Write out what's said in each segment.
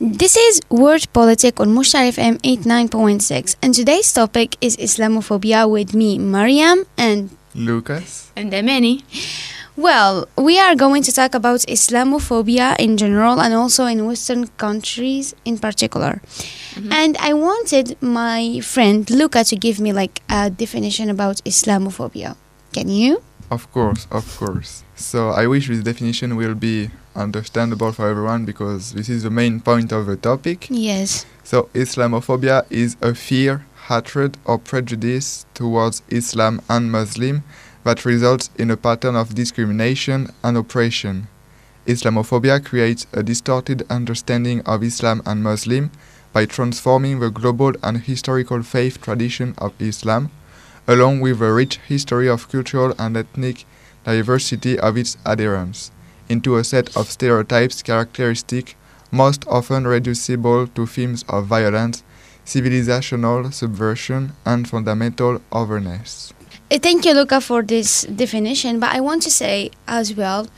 This is Word Politic on Mushtar FM 89.6 and today's topic is Islamophobia with me, Mariam, and Lucas. And many. well, we are going to talk about Islamophobia in general and also in Western countries in particular. Mm-hmm. And I wanted my friend Luca to give me like a definition about Islamophobia. Can you? Of course, of course. So I wish this definition will be understandable for everyone because this is the main point of the topic. Yes. So Islamophobia is a fear, hatred or prejudice towards Islam and Muslim that results in a pattern of discrimination and oppression. Islamophobia creates a distorted understanding of Islam and Muslim by transforming the global and historical faith tradition of Islam, along with a rich history of cultural and ethnic diversity of its adherents, into a set of stereotypes characteristic most often reducible to themes of violence, civilizational subversion, and fundamental otherness. Uh, Thank you, Luca, for this definition. But I want to say as well,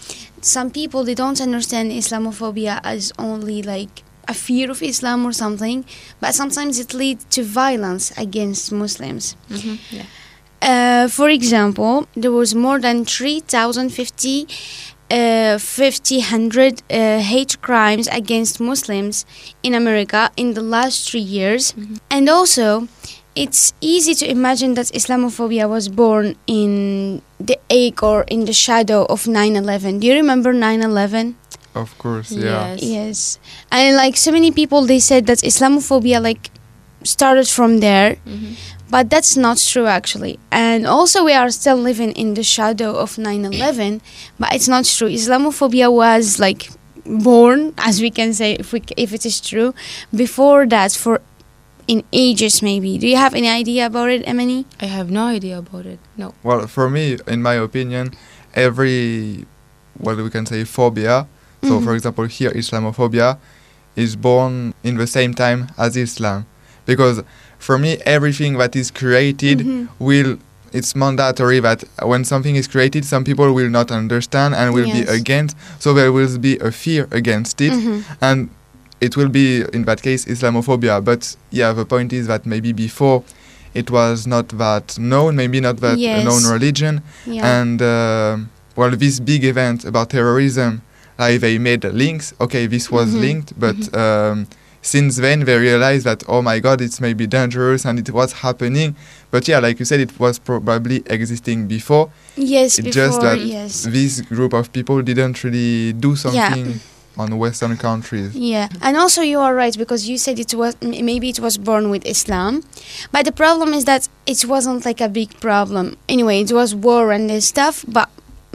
some people they don't understand Islamophobia as only like a fear of Islam or something, but sometimes it leads to violence against Muslims. Mm-hmm. Yeah. Uh, for example, there was more than 3,050 uh, 50 hundred uh, hate crimes against Muslims in America in the last three years, Mhm. and also it's easy to imagine that Islamophobia was born in the ache or in the shadow of 9/11. Do you remember 9/11? Of course, yeah. Yes. Yes, and like so many people, they said that Islamophobia like started from there, Mm-hmm. but that's not true actually. And also, we are still living in the shadow of 9 11, but it's not true. Islamophobia was like born, as we can say, if, we, if it is true, before that, for in ages maybe. Do you have any idea about it, Emily? I have no idea about it. No. Well, for me, in my opinion, every what we can say phobia. So, Mhm. for example, here Islamophobia is born in the same time as Islam, because for me, everything that is created Mhm. will. It's mandatory that when something is created, some people will not understand and will be against. So there will be a fear against it, Mhm. and it will be in that case Islamophobia. But yeah, the point is that maybe before it was not that known, maybe not that Yes. known religion, Yeah. and uh, well, this big event about terrorism, like they made links. Okay, this was Mhm. linked, but um, since then they realized that oh my God, it's maybe dangerous, and it was happening. But yeah, like you said, it was probably existing before. yes, it's before, just that yes. This group of people didn't really do something on Western countries. Yeah, and also you are right because you said it was maybe it was born with Islam, but the problem is that it wasn't like a big problem. Anyway, it was war and this stuff, but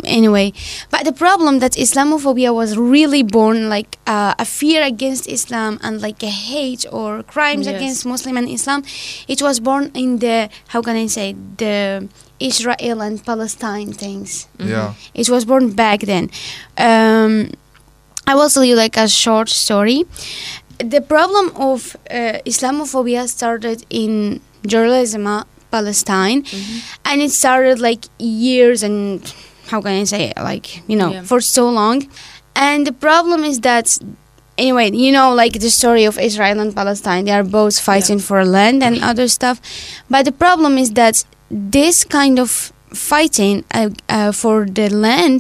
anyway, but the problem that Islamophobia was really born like uh, a fear against Islam and like a hate or crimes Yes. against Muslim and Islam. It was born in the how can I say the Israel and Palestine things. Yeah. It was born back then. Um, I will tell you like a short story. The problem of uh, Islamophobia started in Jerusalem, Palestine, Mm-hmm. and it started like years and how can I say it? like you know Yeah. for so long. And the problem is that anyway, you know like the story of Israel and Palestine. They are both fighting for land and other stuff. But the problem is that this kind of fighting uh, uh, for the land,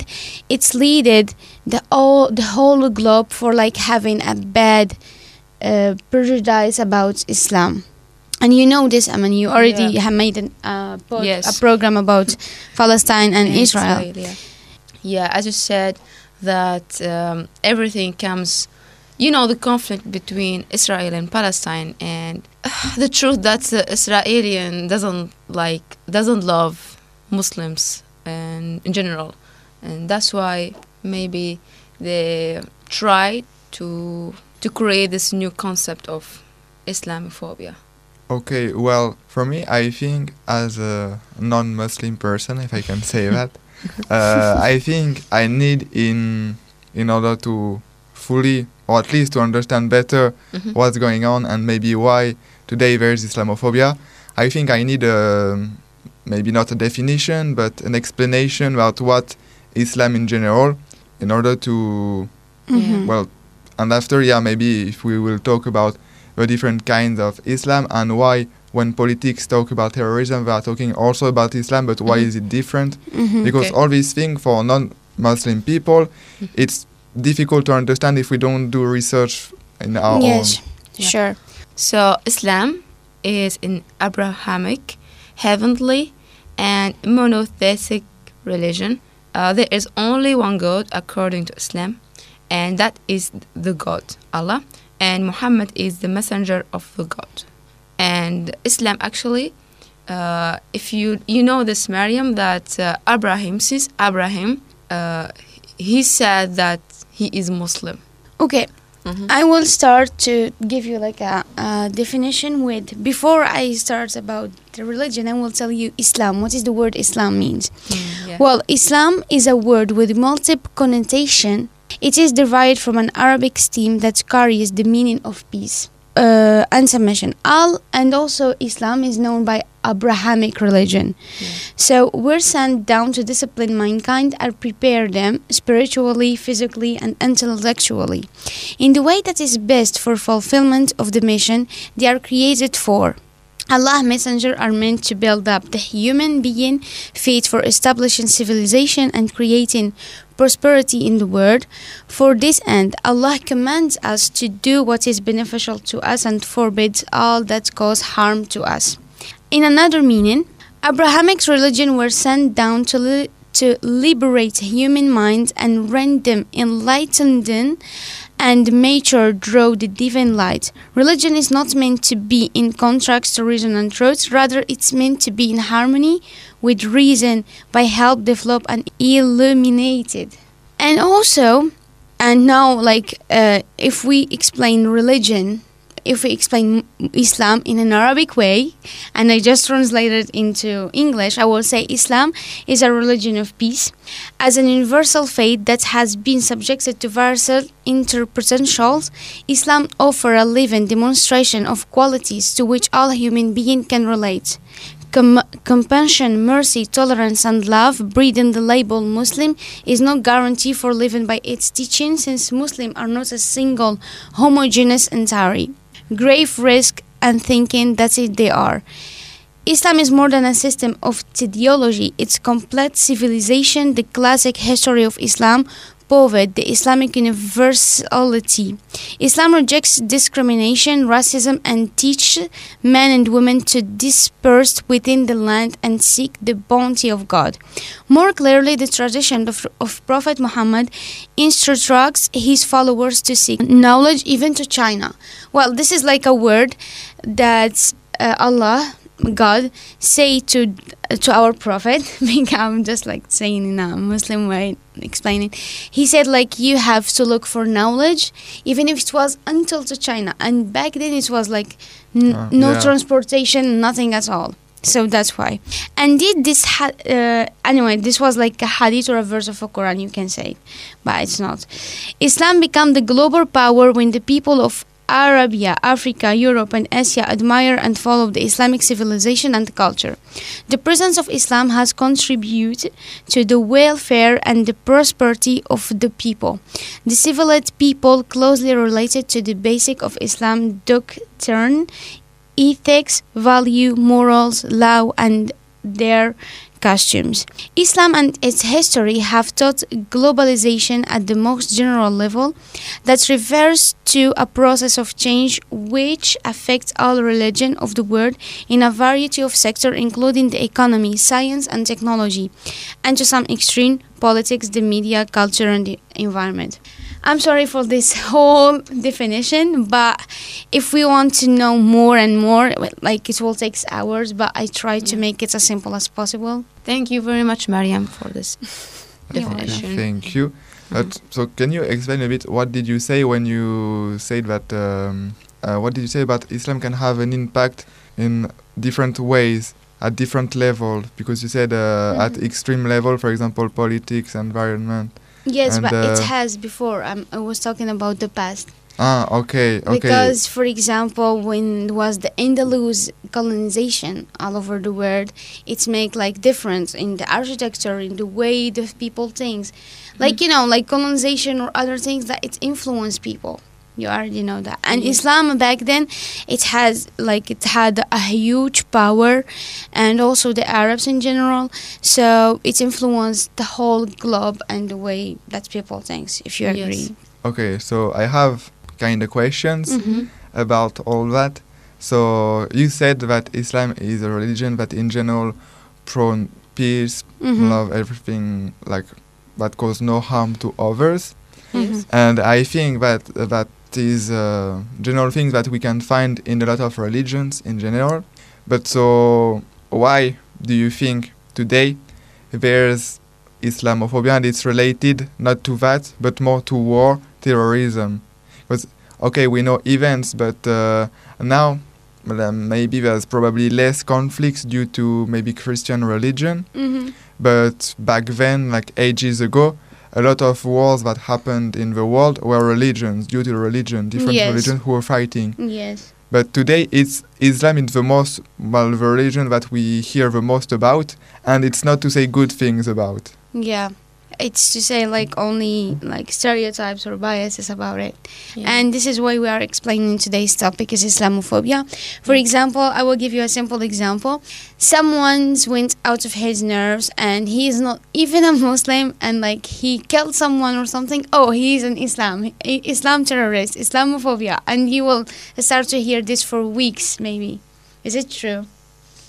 it's leaded the all the whole globe for like having a bad uh, prejudice about Islam. And you know this, I mean, you already Yeah. have made an, uh, pod- Yes. a program about Palestine and And Israel. yeah. Yeah, as you said, that um, everything comes, you know, the conflict between Israel and Palestine, and the truth that the Israeli doesn't like doesn't love Muslims and in general, and that's why maybe they try to to create this new concept of Islamophobia. Okay, well, for me, I think as a non-Muslim person, if I can say that, uh, I think I need in in order to fully, or at least to understand better Mhm. what's going on and maybe why today there is Islamophobia. I think I need a maybe not a definition, but an explanation about what Islam in general, in order to Mhm. well and after, yeah, maybe if we will talk about the different kinds of Islam and why when politics talk about terrorism, they are talking also about Islam, but why Mhm. is it different? Mhm. Because Okay. all these things for non-Muslim people, it's difficult to understand if we don't do research in our yes, own. Yeah. sure. So Islam is an Abrahamic, heavenly, and monotheistic religion. Uh, there is only one God according to Islam, and that is the God, Allah. And Muhammad is the messenger of the God. And Islam actually, uh, if you you know this Maryam that uh, Abraham, since Abraham, uh, he said that he is Muslim. Okay, I will start to give you like a, a definition with before I start about the religion. I will tell you Islam. What is the word Islam means? Mm, yeah. Well, Islam is a word with multiple connotation. It is derived from an Arabic stem that carries the meaning of peace uh, and submission. Al and also Islam is known by Abrahamic religion. Yeah. So we're sent down to discipline mankind and prepare them spiritually, physically, and intellectually in the way that is best for fulfillment of the mission they are created for. Allah messenger are meant to build up the human being fit for establishing civilization and creating prosperity in the world. For this end, Allah commands us to do what is beneficial to us and forbids all that cause harm to us. In another meaning, Abrahamic religion were sent down to li- to liberate human minds and render them enlightened and mature draw the divine light. Religion is not meant to be in contrast to reason and truth, rather it's meant to be in harmony with reason by help develop and illuminated. And also, and now like uh, if we explain religion if we explain Islam in an Arabic way, and I just translated it into English, I will say Islam is a religion of peace, as an universal faith that has been subjected to various interpretations. Islam offers a living demonstration of qualities to which all human beings can relate. Com- compassion, mercy, tolerance, and love, breathing the label Muslim, is no guarantee for living by its teaching, since Muslims are not a single homogeneous entity grave risk and thinking that's it they are. Islam is more than a system of theology, it's complete civilization, the classic history of Islam, poet, the Islamic universality. Islam rejects discrimination, racism, and teach men and women to disperse within the land and seek the bounty of God. More clearly, the tradition of, of Prophet Muhammad instructs his followers to seek knowledge even to China. Well, this is like a word that uh, Allah God say to to our prophet I'm just like saying in a Muslim way explaining. He said like you have to look for knowledge even if it was until to China. And back then it was like n- Uh, no yeah. transportation nothing at all. So that's why. And did this ha- uh, anyway this was like a hadith or a verse of a Quran you can say but it's not. Islam became the global power when the people of Arabia, Africa, Europe, and Asia admire and follow the Islamic civilization and culture. The presence of Islam has contributed to the welfare and the prosperity of the people. The civilized people closely related to the basic of Islam doctrine, ethics, value, morals, law, and their costumes. Islam and its history have taught globalization at the most general level that refers to a process of change which affects all religion of the world in a variety of sectors including the economy, science and technology, and to some extreme politics, the media, culture and the environment. I'm sorry for this whole definition, but if we want to know more and more, like it will take hours, but I try to make it as simple as possible. Thank you very much, Mariam, for this You're definition. Thank you. But, so can you explain a bit what did you say when you said that um, uh, what did you say about Islam can have an impact in different ways at different levels because you said uh, at Mhm. extreme level for example politics environment Yes, And, but it uh, has before. Um, I was talking about the past. Ah, okay, okay. Because, for example, when it was the Andalus colonization all over the world, it's make like difference in the architecture, in the way the people thinks. Like you know, like colonization or other things that it influence people. You already know that. And Yes. Islam back then, it has like it had a huge power, and also the Arabs in general. So it influenced the whole globe and the way that people thinks. If you Yes. agree. okay, so I have kind of questions Mm-hmm. about all that. So you said that Islam is a religion that in general prone peace, Mhm. love, everything like that cause no harm to others. Yes. And I think that that is a general things that we can find in a lot of religions in general. But so why do you think today there's Islamophobia and it's related not to that but more to war, terrorism? Because okay, we know events, but uh, now well, um, maybe there's probably less conflicts due to maybe Christian religion. Mm-hmm. But back then, like ages ago, a lot of wars that happened in the world were religions, due to religion, different Yes. religions who were fighting. Yes. But today, it's Islam is the most, well, the religion that we hear the most about, and it's not to say good things about. Yeah. It's to say like only like stereotypes or biases about it. Yeah. And this is why we are explaining today's topic is Islamophobia. For example, I will give you a simple example. Someone's went out of his nerves and he is not even a Muslim and like he killed someone or something. Oh, he's an Islam, Islam terrorist, Islamophobia. And you will start to hear this for weeks maybe. Is it true?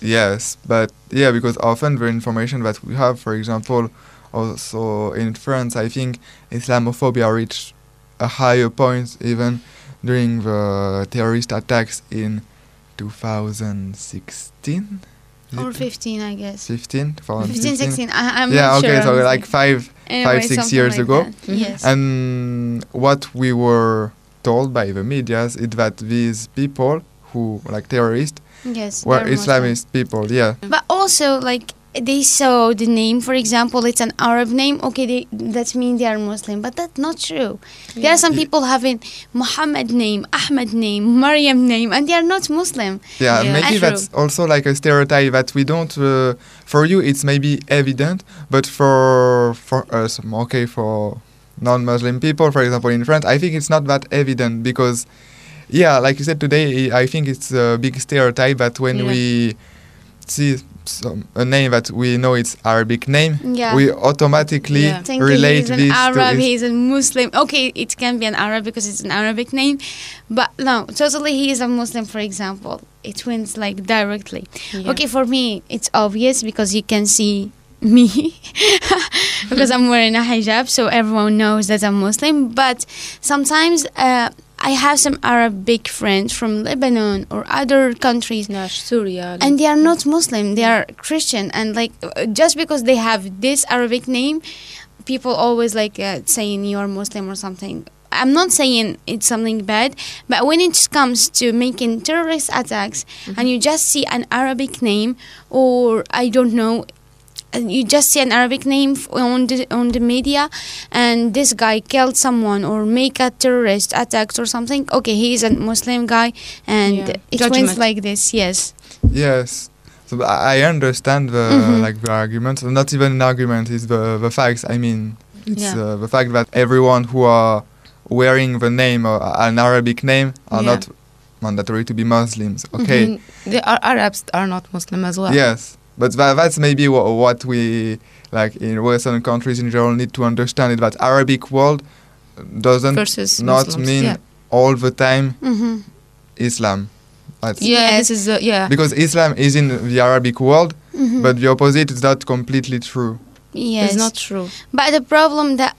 Yes, but yeah, because often the information that we have, for example, also in France, I think Islamophobia reached a higher point even during the terrorist attacks in 2016. Or 15, I guess. 15? 15, 16. I, I'm yeah, okay, sure. so like five. Anyway, six years like ago. that. Mhm. Yes. And what we were told by the media is that these people who, like terrorists, yes. were they're Muslim. Islamist people, yeah. But also, like they saw the name. For example, it's an Arab name. Okay, they, that means they are Muslim, but that's not true. There are some people having Muhammad name, Ahmed name, Maryam name, and they are not Muslim. Yeah, Yeah. maybe True. that's also like a stereotype that we don't. Uh, for you, it's maybe evident, but for for us, okay, for non-Muslim people, for example, in France, I think it's not that evident because, yeah, like you said today, I think it's a big stereotype that when Yeah. we see some, a name that we know it's Arabic name, Yeah. we automatically Yeah. Think relate he's an this Arab, to. Is- he's a Muslim. Okay, it can be an Arab because it's an Arabic name, but no, totally he is a Muslim. For example, it wins like directly. Yeah. Okay, for me, it's obvious because you can see me because I'm wearing a hijab, so everyone knows that I'm Muslim. But sometimes uh, I have some Arabic friends from Lebanon or other countries. Syria. And they are not Muslim; they are Christian, and like just because they have this Arabic name, people always like uh, saying you are Muslim or something. I'm not saying it's something bad, but when it comes to making terrorist attacks and you just see an Arabic name or I don't know, you just see an Arabic name on the on the media, and this guy killed someone or make a terrorist attacks or something. Okay, he is a Muslim guy, and Yeah. it Judgment. went like this. Yes. Yes. So I I understand the Mhm. like the argument. Not even an argument. It's the the facts. I mean, it's Yeah. uh, the fact that everyone who are wearing the name or an Arabic name are Yeah. not mandatory to be Muslims. Okay. Mm, The Ar- Arabs are not Muslim as well. Yes, but tha- that's maybe wha- what we like in Western countries in general need to understand. It that Arabic world doesn't Versus not Muslims. mean Yeah. all the time Mm-hmm. Islam. That's Yeah, this is uh, yeah. Because Islam is in the Arabic world, Mm-hmm. but the opposite is not completely true. yes. It's not true. But the problem that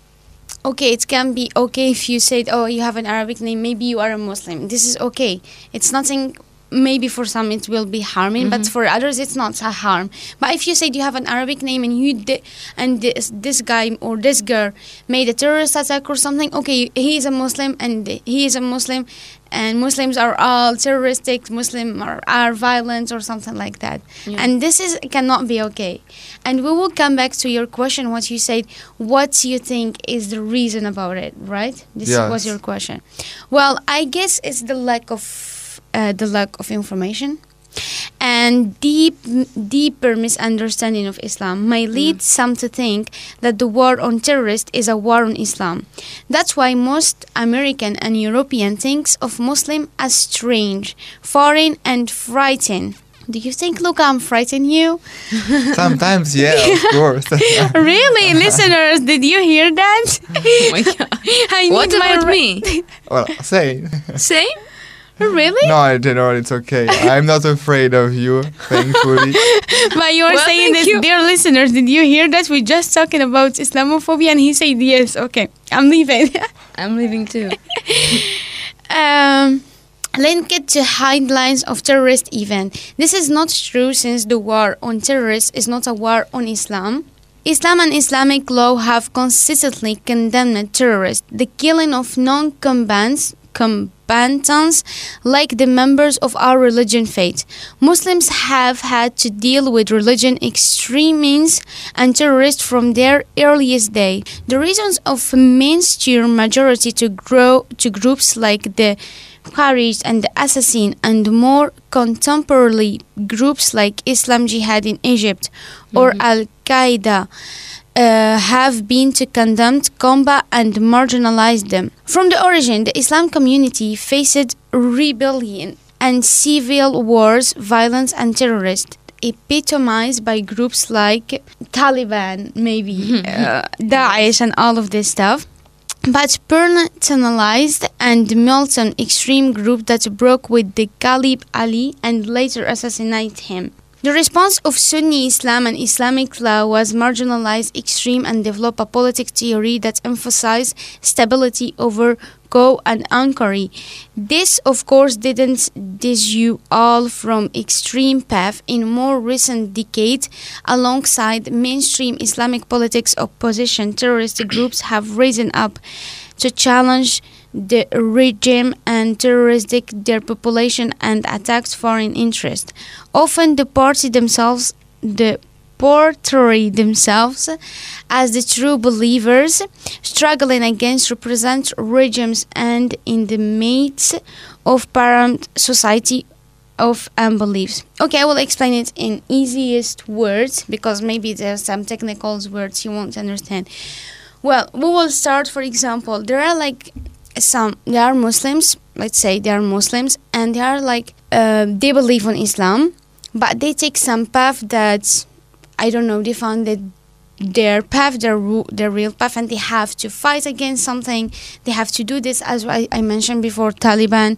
okay, it can be okay if you said, "Oh, you have an Arabic name, maybe you are a Muslim." This is okay. It's nothing maybe for some it will be harming, but mm-hmm. for others it's not a harm. But if you say you have an Arabic name and you di- and this, this guy or this girl made a terrorist attack or something, okay, he is a Muslim and he is a Muslim, and Muslims are all terroristic, Muslim are, are violent or something like that. Yeah. And this is cannot be okay. And we will come back to your question. What you said, what you think is the reason about it, right? This Yes. was your question. Well, I guess it's the lack of Uh, the lack of information and deep deeper misunderstanding of Islam may lead some to think that the war on terrorists is a war on Islam. That's why most American and European thinks of Muslim as strange, foreign and frightened. Do you think, look, I'm frightening you? Sometimes, yeah, of course. really, listeners, did you hear that? Oh my God. I What need my about re- me? well, say. Same? Really? No, in general, it's okay. I'm not afraid of you, thankfully. But you are Well, saying this, you. dear listeners, did you hear that? We're just talking about Islamophobia and he said yes. Okay, I'm leaving. I'm leaving too. um, link it to headlines of terrorist event. This is not true since the war on terrorists is not a war on Islam. Islam and Islamic law have consistently condemned terrorists, the killing of non-combatants, combatants like the members of our religion faith. Muslims have had to deal with religion extremists and terrorists from their earliest day. The reasons of mainstream majority to grow to groups like the Khawarij and the Assassin and more contemporary groups like Islam Jihad in Egypt or mm-hmm. Al Qaeda uh, have been to condemn, combat, and marginalize them. From the origin, the Islam community faced rebellion and civil wars, violence, and terrorists. Epitomized by groups like Taliban, maybe uh, Daesh, and all of this stuff but personalized and militant extreme group that broke with the Caliph Ali and later assassinated him. The response of Sunni Islam and Islamic law was marginalized, extreme and developed a politic theory that emphasized stability over go and anchory. This, of course, didn't dissuade all from extreme path in more recent decades. Alongside mainstream Islamic politics, opposition terrorist groups have risen up to challenge the regime and terroristic their population and attacks foreign interest. Often the party themselves the portray themselves as the true believers struggling against represent regimes and in the midst of parent society of unbeliefs. Okay, I will explain it in easiest words because maybe there are some technical words you won't understand. Well, we will start for example, there are like some they are Muslims, let's say they are Muslims and they are like uh, they believe in Islam, but they take some path that I don't know, they found that their path, their their real path, and they have to fight against something. They have to do this, as I, I mentioned before, Taliban,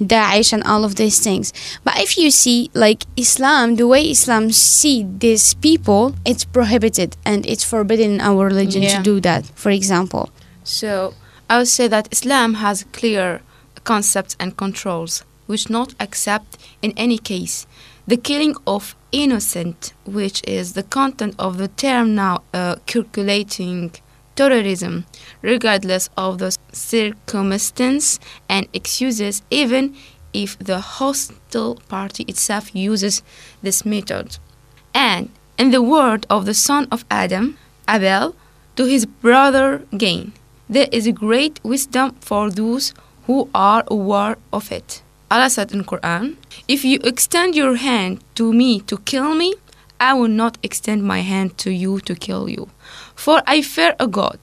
Daesh, and all of these things. But if you see, like Islam, the way Islam see these people, it's prohibited and it's forbidden in our religion Yeah. to do that. For example, So I would say that Islam has clear concepts and controls which not accept in any case the killing of innocent, which is the content of the term now uh, circulating terrorism, regardless of the circumstance and excuses, even if the hostile party itself uses this method. And in the word of the son of Adam, Abel, to his brother Cain. There is a great wisdom for those who are aware of it. Allah said in Quran, If you extend your hand to me to kill me, I will not extend my hand to you to kill you. For I fear a God,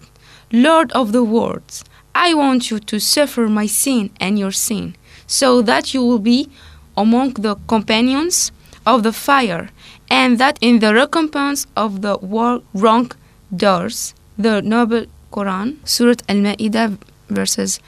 Lord of the worlds. I want you to suffer my sin and your sin, so that you will be among the companions of the fire, and that in the recompense of the war wrong doers, the noble Quran, Surah Al Ma'idah, verses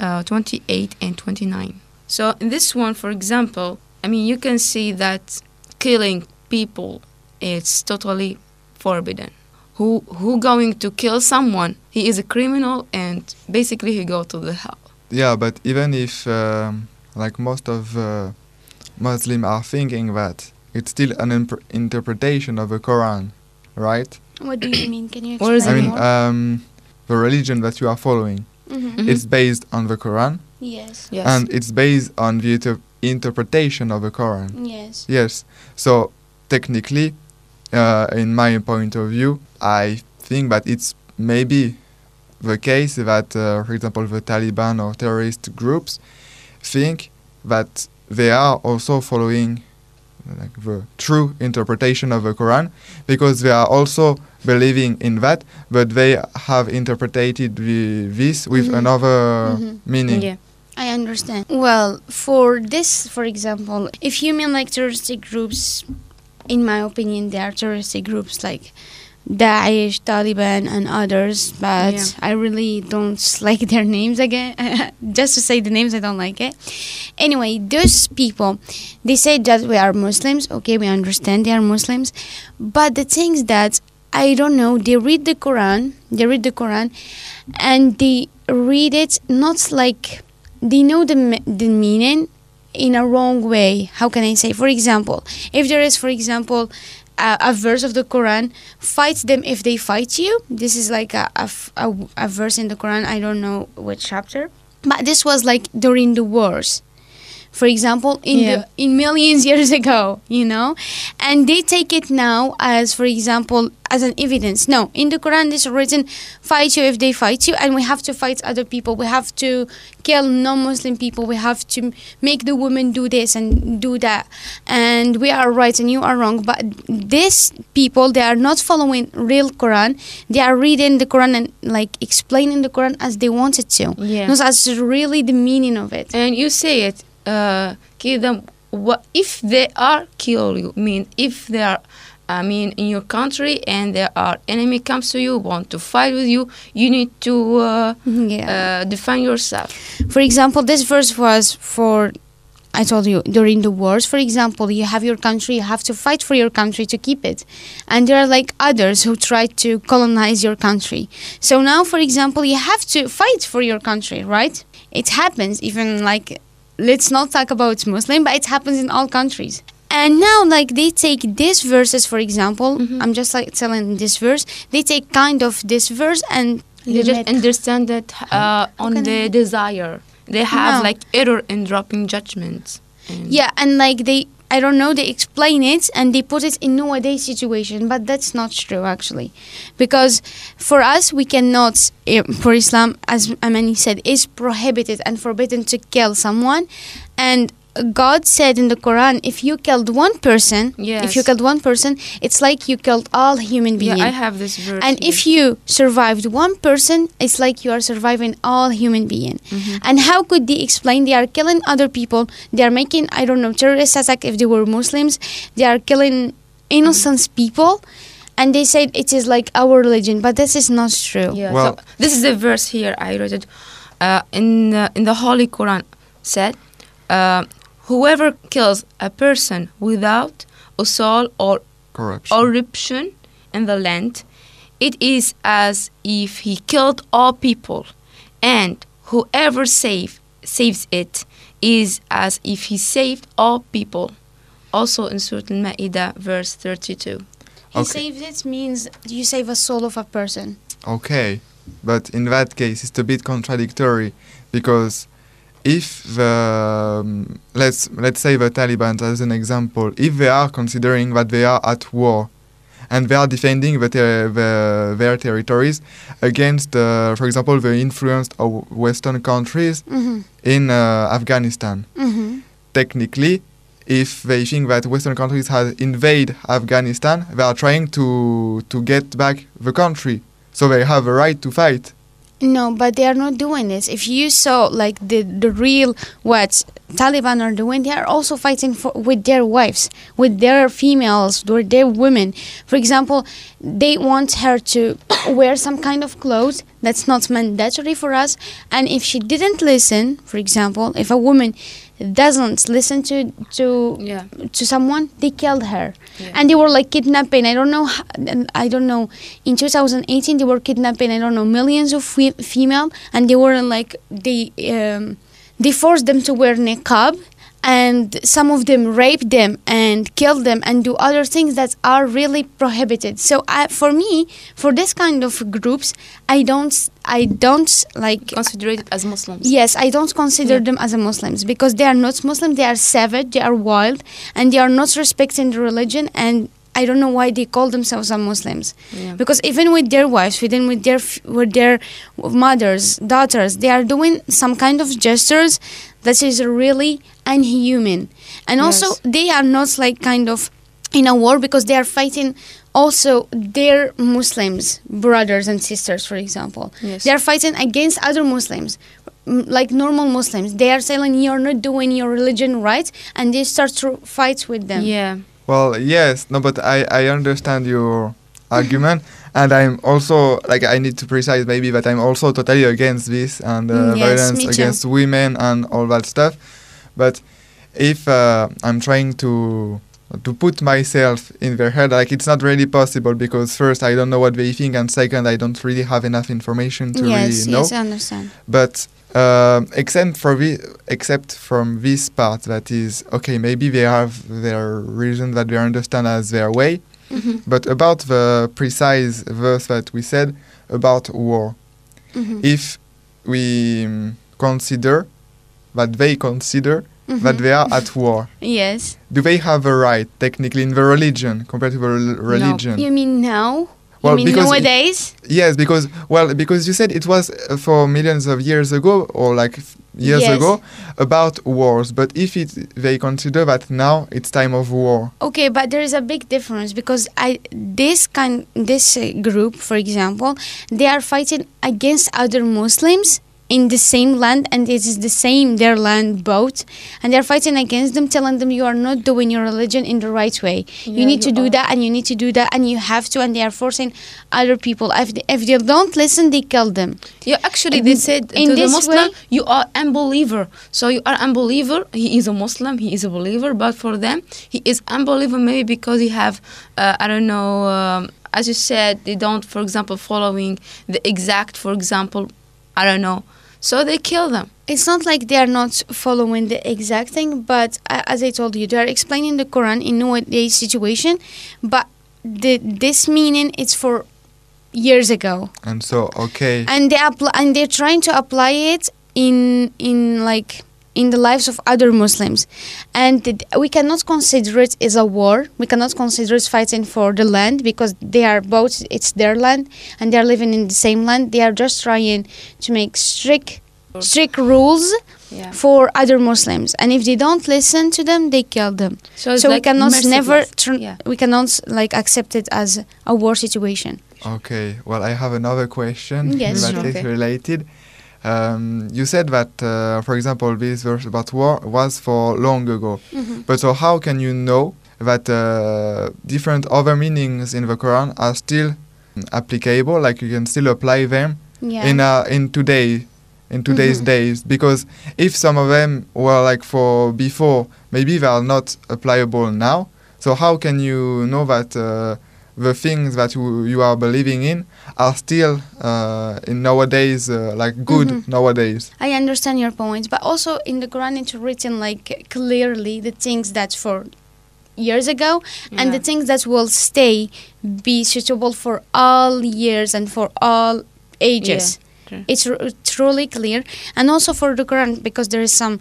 uh, 28 and 29. So, in this one, for example, I mean, you can see that killing people is totally forbidden. Who who going to kill someone? He is a criminal, and basically he go to the hell. Yeah, but even if, um, like most of uh, Muslims are thinking that it's still an imp- interpretation of the Quran, right? What do you mean? Can you explain I mean, more? um, the religion that you are following, Mhm. Mhm. it's based on the Quran, Yes. Yes. and it's based on the inter- interpretation of the Quran. Yes. Yes. So technically, uh, in my point of view, I think that it's maybe the case that, uh, for example, the Taliban or terrorist groups think that they are also following like the true interpretation of the Quran because they are also believing in that, but they have interpreted the, this with Mhm. another Mhm. meaning. yeah. I understand. Well, for this, for example, if you mean like terroristic groups, in my opinion, they are terroristic groups like Daesh, Taliban, and others. But Yeah. I really don't like their names again. Just to say the names, I don't like it. Anyway, those people, they say that we are Muslims. Okay, we understand they are Muslims, but the things that I don't know, they read the Quran. They read the Quran, and they read it not like they know the the meaning in a wrong way. How can I say? For example, if there is, for example, a, a verse of the Quran, fight them if they fight you. This is like a verse in the Quran. I don't know which chapter, but this was like during the wars. For example, in Yeah. the in millions years ago, you know, and they take it now as, for example, as an evidence. No, in the Quran, it's written, "Fight you if they fight you," and we have to fight other people. We have to kill non-Muslim people. We have to make the women do this and do that, and we are right and you are wrong. But these people, they are not following real Quran. They are reading the Quran and like explaining the Quran as they wanted to, Yeah. not as really the meaning of it. And you say it, uh, kill them. What if they are kill you? Mean if they are, I mean, in your country and there are enemy comes to you, want to fight with you, you need to uh, Yeah. uh, defend yourself. For example, this verse was for, I told you, during the wars. For example, you have your country, you have to fight for your country to keep it. And there are like others who try to colonize your country. So now, for example, you have to fight for your country, right? It happens even like, let's not talk about Muslim, but it happens in all countries. And now, like they take these verses, for example, Mhm. I'm just like telling this verse. They take kind of this verse and They just understand that uh, on the desire. They have No. like error in dropping judgments. And Yeah, and like they, I don't know, they explain it and they put it in nowadays situation, but that's not true actually, because for us we cannot, eh, for Islam, as Amani said, is prohibited and forbidden to kill someone, and God said in the Quran, if you killed one person, yes. if you killed one person, it's like you killed all human beings. Yeah, beings. I have this verse. and if you survived one person, it's like you are surviving all human being. Mhm. And how could they explain they are killing other people? They are making I don't know terrorist attack if they were Muslims. They are killing innocent people, and they said it is like our religion, but this is not true. Yeah. Well- so this is the verse here. I read it uh, in the, in the Holy Quran. Said, uh, whoever kills a person without a soul or Corruption. corruption in the land, it is as if he killed all people, and whoever save saves it is as if he saved all people. Also in Surah Al-Ma'idah, verse 32. He Okay. saves it means you save a soul of a person. Okay, but in that case, it's a bit contradictory because if the um, let's let's say the Taliban as an example, if they are considering that they are at war and they are defending the, ter- the their territories against, uh, for example, the influence of Western countries Mm-hmm. in uh, Afghanistan, Mm-hmm. technically. If they think that Western countries have invaded Afghanistan, they are trying to to get back the country, so they have a right to fight. No, but they are not doing this. If you saw like the the real what Taliban are doing, they are also fighting for with their wives, with their females, with their women. For example, they want her to wear some kind of clothes that's not mandatory for us, and if she didn't listen, for example, if a woman doesn't listen to to Yeah. to someone, they killed her Yeah. and they were like kidnapping i don't know i don't know in 2018 they were kidnapping i don't know millions of fe- female and they were like they um, they forced them to wear niqab and some of them rape them and kill them and do other things that are really prohibited so I, for me for this kind of groups i don't i don't like Consider it as Muslims. Yes, I don't consider Yeah. them as a Muslims because they are not Muslim. They are savage. They are wild, and they are not respecting the religion. And I don't know why they call themselves Muslims. Yeah. Because even with their wives, even with their with their mothers, daughters, they are doing some kind of gestures that is really unhuman. And also, they are not like kind of in a war because they are fighting also their Muslims brothers and sisters, for example. Yes. They are fighting against other Muslims, like normal Muslims. They are saying you're not doing your religion right, and they start to fight with them. Yeah. Well, yes, no, but I, I understand your argument, and I'm also like I need to precise maybe that I'm also totally against this and uh, Mm, yes, violence against women and all that stuff. But if uh, I'm trying to to put myself in their head, like it's not really possible because first I don't know what they think, and second I don't really have enough information to yes, really know. yes, I understand. But um, except for the, except from this part, that is okay. Maybe they have their reason that they understand as their way. Mhm, But about the precise verse that we said about war, mhm, if we um, consider that they consider mhm. that they are at war, Yes. do they have a right technically in the religion compared to the rel- religion? You mean now? Well, you mean because it- nowadays? Yes, because well, because you said it was uh, for millions of years ago or like f- years Yes. ago about wars. But if it they consider that now it's time of war, Okay, but there is a big difference because I this kind this uh, group, for example, they are fighting against other Muslims in the same land and it is the same their land both and they're fighting against them telling them you are not doing your religion in the right way you Yeah, need to do are. that and you need to do that and you have to and they are forcing other people if they, if they don't listen they kill them Yeah, actually, they said in to the this Muslim, way- you are unbeliever. So you are unbeliever. He is a Muslim. He is a believer. But for them, he is unbeliever maybe because he have, uh, I don't know, um, as you said, they don't, for example, following the exact, for example, I don't know. So they kill them. It's not like they are not following the exact thing, but uh, as I told you, they are explaining the Quran in nowadays situation, but the this meaning it's for years ago, and so okay, and they apply and they're trying to apply it in in like in the lives of other Muslims, and we cannot consider it as a war. We cannot consider it fighting for the land because they are both it's their land and they are living in the same land. They are just trying to make strict strict rules Yeah. for other Muslims, and if they don't listen to them, they kill them. So, it's so we like cannot never merciless. tr- Yeah. we cannot like accept it as a war situation. okay. Well, I have another question Yes, that sure. is related. Um, you said that, uh, for example, this verse about war was for long ago. But so how can you know that uh, different other meanings in the Quran are still applicable? Like you can still apply them Yeah. in uh, in today in today's Mhm. days because if some of them were like for before maybe they are not applicable now so how can you know that uh, the things that you, you are believing in are still uh, in nowadays uh, like good Mhm. nowadays I understand your point, but also in the Quran it's written like clearly the things that for years ago and the things that will stay be suitable for all years and for all ages. True. It's r- truly clear, and also for the Quran because there is some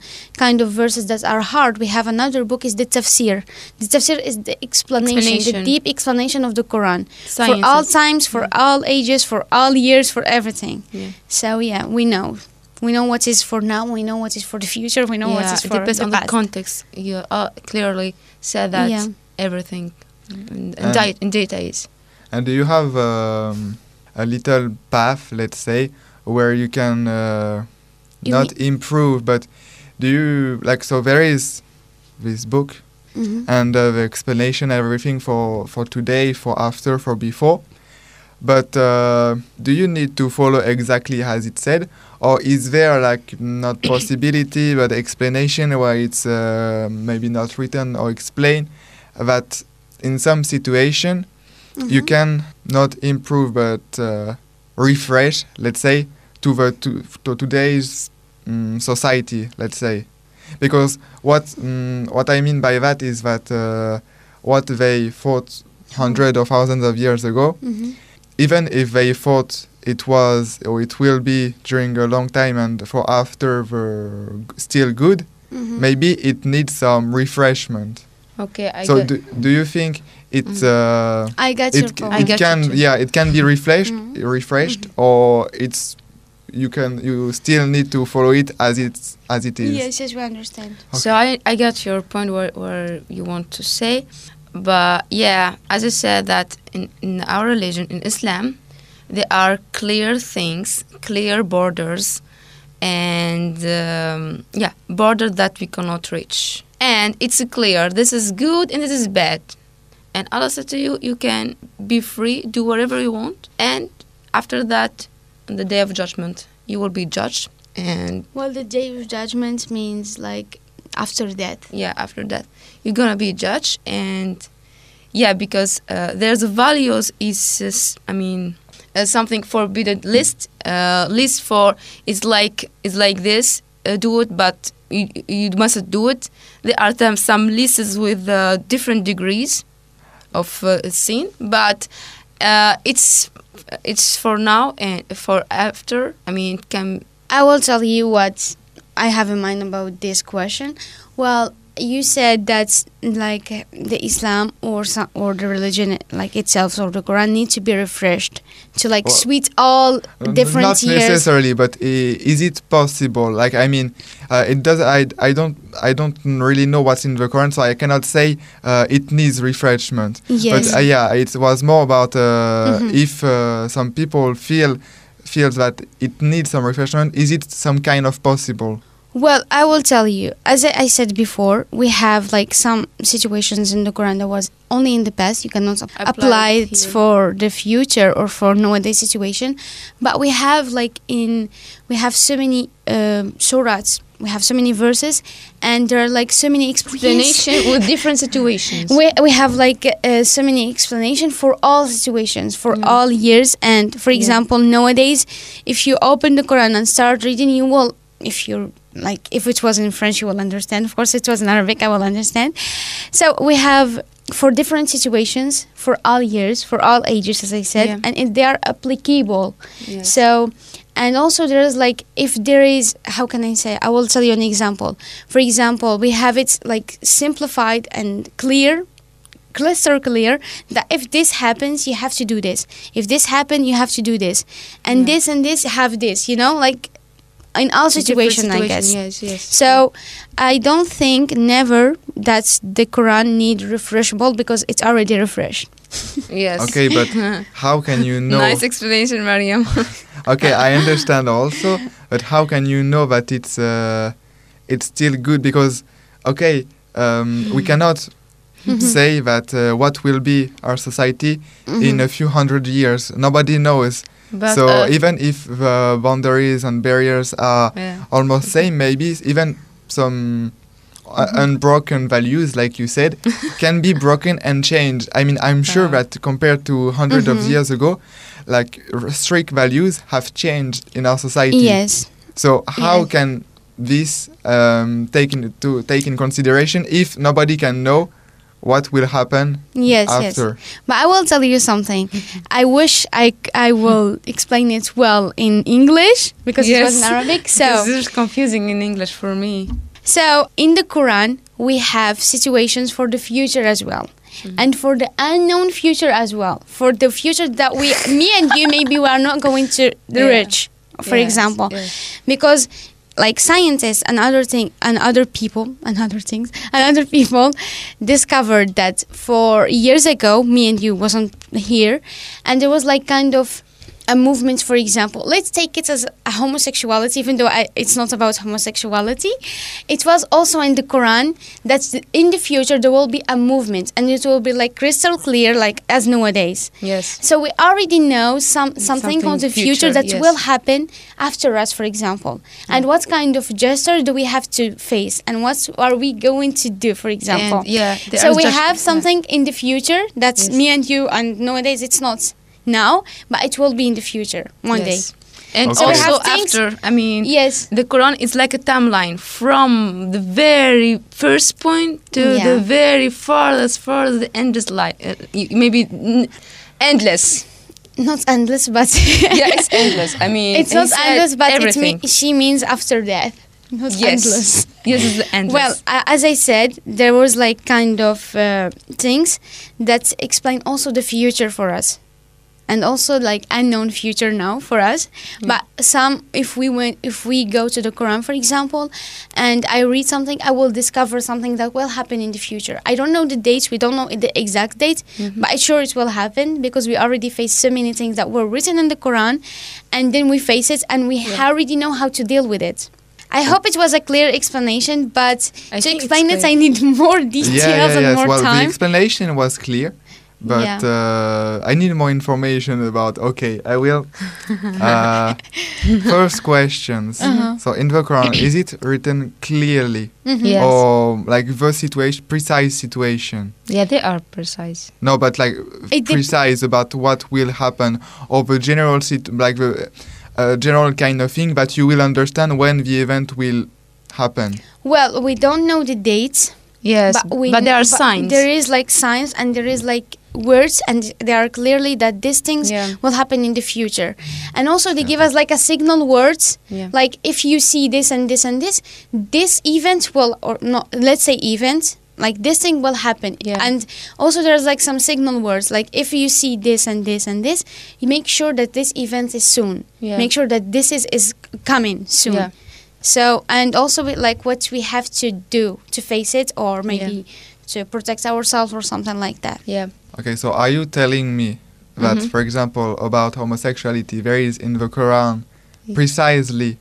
kind of verses that are hard. We have another book is the tafsir. The tafsir is the explanation, Explanation. the deep explanation of the Quran for Sciences. all times, for all ages, for all years, for everything. Yeah. So yeah, we know. We know what is for now. We know what is for the future. We know what yeah, is it for depends the on past. the context. You uh, clearly said that Yeah. everything in, in, And- di- in details. and do you have um, a little path let's say where you can uh, You not improve but do you like so there is this book Mhm. and uh, the explanation everything for for today for after for before but uh, do you need to follow exactly as it said or is there like not possibility but explanation where it's uh, maybe not written or explained that in some situation you Mhm. can not improve but uh, refresh let's say to the to, to today's mm society let's say because what mm, what I mean by that is that uh, what they thought hundreds or thousands of years ago, Mhm. even if they thought it was or it will be during a long time and for after the still good, Mhm. maybe it needs some refreshment. Okay, I so do, do you think it's uh, I got your it, point. I it get can too. yeah it can be refreshed Mhm. refreshed or it's you can you still need to follow it as it's as it is Yes, yes, we understand. So I, I get your point where, where you want to say, but yeah, as I said that in, in our religion, in Islam, there are clear things, clear borders, and um, yeah, border that we cannot reach. And it's clear this is good and this is bad. And Allah said to you, you can be free, do whatever you want, and after that, on the day of judgment, you will be judged. And Well, the day of judgment means like after death. yeah after that you're gonna be judged and yeah because uh, there's values is uh, i mean uh, something forbidden list uh, list for is like is like this uh, do it but you, you mustn't do it there are some, some lists with uh, different degrees of uh, sin but uh, it's it's for now and for after i mean it can I will tell you what I have in mind about this question. Well, you said that like the Islam or some, or the religion like itself or the Quran need to be refreshed to like Well, sweet all Uh, different not years. necessarily but is it possible like i mean uh, it does i i don't i don't really know what's in the quran so i cannot say uh, it needs refreshment Yes. but uh, yeah it was more about uh, Mhm. if uh, some people feel feels that it needs some refreshment is it some kind of possible Well, I will tell you. As I, said before, we have like some situations in the Quran that was only in the past. You cannot Apply apply it here. for the future or for nowadays situation. But we have like in we have so many um, surahs. We have so many verses, and there are like so many explanations. with different situations We, we have like uh, so many explanation for all situations for Mm. all years and for Yeah. example nowadays if you open the quran and start reading you will if you're like if it was in french you will understand of course it was in arabic i will understand so we have for different situations for all years for all ages as i said Yeah. and it, they are applicable Yes. so, and also there is like if there is how can I say? I will tell you an example. For example, we have it like simplified and clear, crystal clear that if this happens, you have to do this. If this happened, you have to do this, and Yeah. this and this have this. You know, like in all Different situation, I guess. Yes, yes. So I don't think never that the Quran need refreshable because it's already refreshed. yes. okay but how can you know Nice explanation, Mariam. okay i understand also but how can you know that it's uh, it's still good because okay um, we cannot say that uh, what will be our society in a few hundred years nobody knows but so uh, even if the boundaries and barriers are yeah. almost same maybe even some uh, unbroken values like you said can be broken and changed i mean i'm sure that compared to hundreds of Mhm. years ago like r- strict values have changed in our society Yes. so how Yeah. can this um, take into take in consideration if nobody can know what will happen Yes. Yes. after But I will tell you something. I wish i i will explain it well in English because it was in Arabic. so So it's confusing in English for me. so in the Quran we have situations for the future as well. And for the unknown future as well. For the future that we, me and you, maybe we are not going to the Yeah. rich, for Yes, example, yes. because like scientists and other thing and other people and other things and other people discovered that for years ago me and you wasn't here and there was like kind of a movement for example let's take it as a homosexuality even though I, it's not about homosexuality it was also in the quran that in the future there will be a movement and it will be like crystal clear like as nowadays Yes. so we already know some something, Something on the future, future, that yes. will happen after us, for example. And what kind of gesture do we have to face, and what are we going to do, for example? And, yeah. so we have yeah. something in the future that's Yes. me and you, and nowadays it's not now, but it will be in the future one Yes. day. And Okay. So also things- after, I mean, Yes. the Quran is like a timeline from the very first point to Yeah. the very farthest, farthest, the endless light. Uh, maybe n- endless. Not endless, but yeah, it's endless. I mean, it's not endless, but it everything. me- she means after death. Not yes, endless. yes, it's endless. Well, uh, as I said, there was like kind of uh, things that explain also the future for us, and also like unknown future now for us. But some, if we went, if we go to the Quran, for example, and I read something, I will discover something that will happen in the future. I don't know the dates. We don't know the exact date, but I'm sure it will happen because we already face so many things that were written in the Quran, and then we face it, and we already know how to deal with it. I hope it was a clear explanation, but I to explain it. I need more details yeah, yeah, and more Well, the explanation was clear, but Yeah. uh, I need more information about. Okay, I will. Uh, first questions. Uh-huh. So in the Quran, is it written clearly Mhm. Yes. or like the situation, precise situation? yeah, they are precise. No, but like It dep- precise about what will happen or the general sit like the uh, general kind of thing that you will understand when the event will happen. Well, we don't know the dates, Yes, but but, there are but signs. There is like signs, and there is like words, and they are clearly that these things Yeah. will happen in the future. And also, they give us like a signal words, Yeah. like if you see this and this and this, this event will or not. Let's say event. Like this thing will happen, Yeah. and also there's like some signal words. Like if you see this and this and this, you make sure that this event is soon. Yeah. Make sure that this is is coming soon. Yeah. So and also with like what we have to do to face it, or maybe to protect ourselves or something like that. yeah. Okay, so are you telling me that, Mhm. for example, about homosexuality, there is in the Quran Yeah. precisely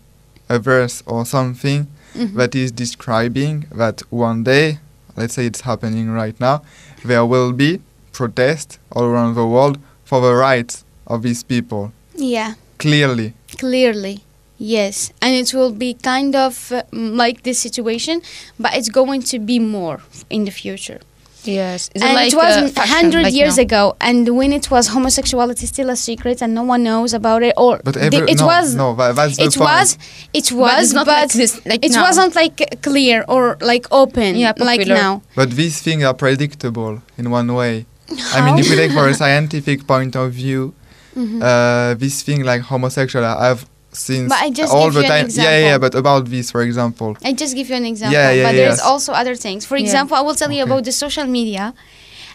a verse or something Mhm. that is describing that one day, let's say it's happening right now, there will be protest all around the world for the rights of these people. Yeah, Clearly. clearly. Yes, and it will be kind of uh, like this situation, but it's going to be more in the future. Yes. Is and like it was uh, a hundred like years now? ago, and when it was homosexuality still a secret and no one knows about it, or But they- every, it no, was no, that, that's the it point. was it was it's not but like this, like it now. wasn't like clear or like open Yeah, like now But these things are predictable in one way. I mean, if we take for a scientific point of view, Mhm. uh, this thing like homosexual, I've seen But I just all give the you an time. Yeah, yeah, yeah, but about this, for example. I just give you an example, Yeah, yeah, but yeah, there's yes. also other things. For Yeah. example, I will tell you about the social media,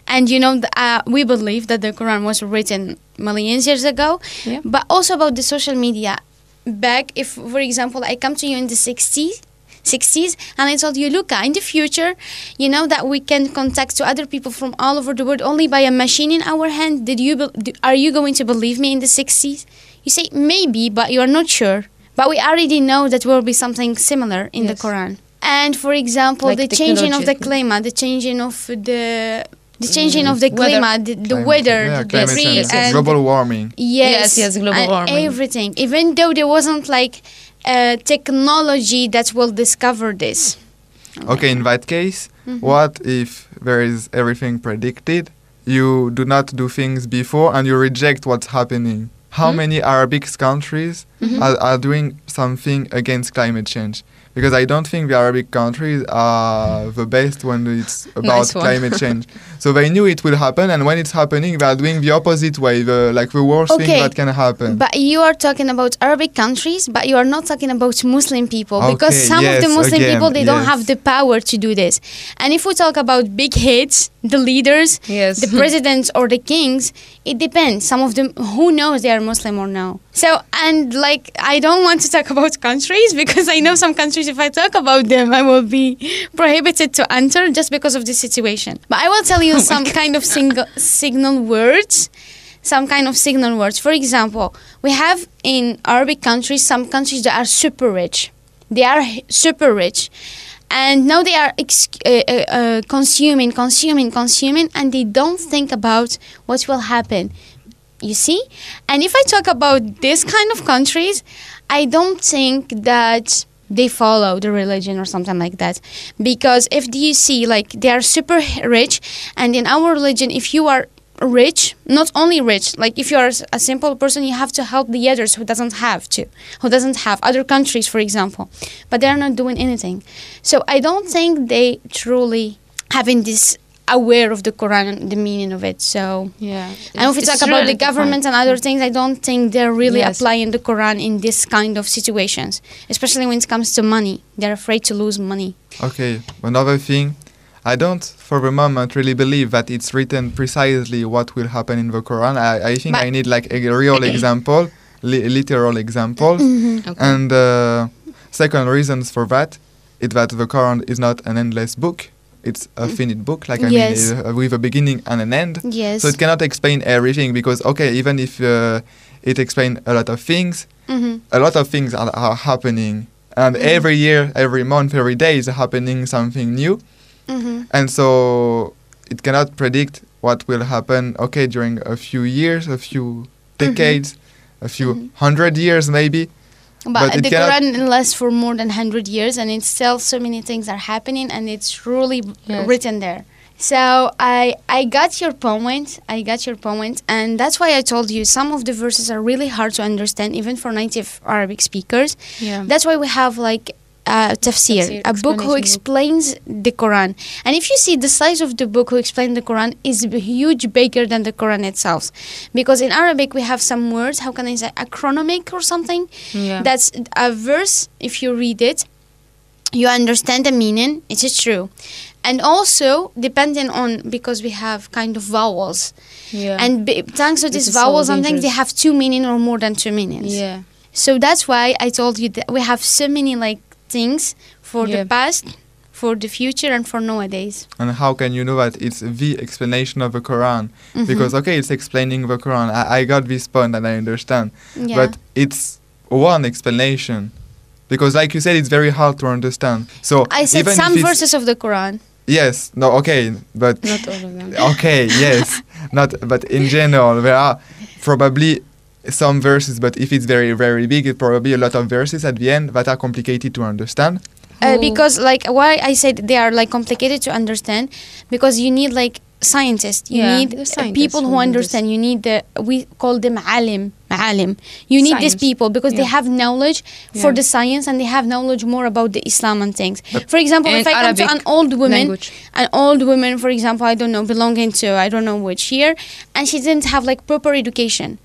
and you know, uh, we believe that the Quran was written millions years ago, Yeah. but also about the social media. Back, if for example, I come to you in the 60s. 60s and I told you Luca in the future you know that we can contact to other people from all over the world only by a machine in our hand did you be- do, are you going to believe me in the 60s you say maybe but you are not sure but we already know that will be something similar in the Quran and for example Like the changing of the climate the changing of the the changing of the Weather. climate the, the Climate weather yeah, the climate tree change, yes, yes. and global warming. Yes, Yes, yes, global and warming. Everything, even though there wasn't like uh, technology that will discover this. Okay, in that case, Mhm. what if there is everything predicted? You do not do things before and you reject what's happening. How Hmm? many Arabic countries Mm-hmm. are, are doing something against climate change? Because I don't think the Arabic countries are the best when it's about Nice climate change. So they knew it will happen, and when it's happening, they are doing the opposite way, the like the worst thing Okay, that can happen. But you are talking about Arabic countries, but you are not talking about Muslim people because Okay, some of the Muslim again, people they don't have the power to do this. And if we talk about big heads, the leaders, Yes. the presidents or the kings, it depends. Some of them who knows they are Muslim or no. So and like I don't want to talk about countries because I know some countries if I talk about them I will be prohibited to enter just because of the situation. But I will tell you some kind of single, signal words some kind of signal words. For example, we have in Arabic countries some countries that are super rich. They are super rich. And now they are ex- uh, uh, uh, consuming, consuming, consuming, and they don't think about what will happen. You see? And if I talk about this kind of countries, I don't think that they follow the religion or something like that. Because if you see, like, they are super rich, and in our religion, if you are rich, not only rich, like if you're a simple person, you have to help the others who doesn't have to, who doesn't have other countries, for example, but they're not doing anything. So I don't think they truly having this aware of the Quran and the meaning of it. So Yeah. and if we talk about the government and other things, I don't think they're really Yes. applying the Quran in this kind of situations, especially when it comes to money. They're afraid to lose money. Okay, another thing. I don't, for the moment, really believe that it's written precisely what will happen in the Quran. I, I think But- I need like a real example, li- literal example. Mm-hmm. And uh, second reasons for that is that the Quran is not an endless book. It's a finite book, like I Yes. mean, uh, with a beginning and an end. Yes. So it cannot explain everything because, okay, even if uh, it explains a lot of things, hmm a lot of things are, are happening. And Mhm. every year, every month, every day is happening something new. hmm And so it cannot predict what will happen, okay, during a few years, a few decades, a few Mhm. hundred years maybe. But, But the cannot- Quran lasts for more than 100 years and it's still so many things are happening and it's really Yes. written there. So I I got your point. I got your point, and that's why I told you some of the verses are really hard to understand, even for native Arabic speakers. Yeah. That's why we have like uh, tafsir, Tafsir, a book who book. explains the Quran. And if you see the size of the book who explains the Quran is huge, bigger than the Quran itself, because in Arabic we have some words. How can I say acronymic or something? yeah. That's a verse. If you read it, you understand the meaning. It is true, and also depending on because we have kind of vowels, yeah. and b- thanks to these so vowels, sometimes they have two meaning or more than two meanings. yeah. So that's why I told you that we have so many like things for Yeah. the past, for the future, and for nowadays. And how can you know that it's the explanation of the Quran? Mhm. Because, okay, it's explaining the Quran. I, I got this point and I understand. yeah. But it's one explanation. Because, like you said, it's very hard to understand. So, I said even some verses of the Quran. Yes, no, okay, but Not all of them. okay, yes, not, but in general, there are probably some verses, but if it's very, very big, it's probably a lot of verses at the end that are complicated to understand. Uh, because like why I said they are like complicated to understand because you need like scientists. You Yeah, need scientists people who who this. understand. You need the we call them alim alim. You need these people because they have knowledge for the science and they have knowledge more about the Islam and things. For example if And I come to an old woman Language. an old woman for example i don't know belonging to i don't know which year and she didn't have like proper education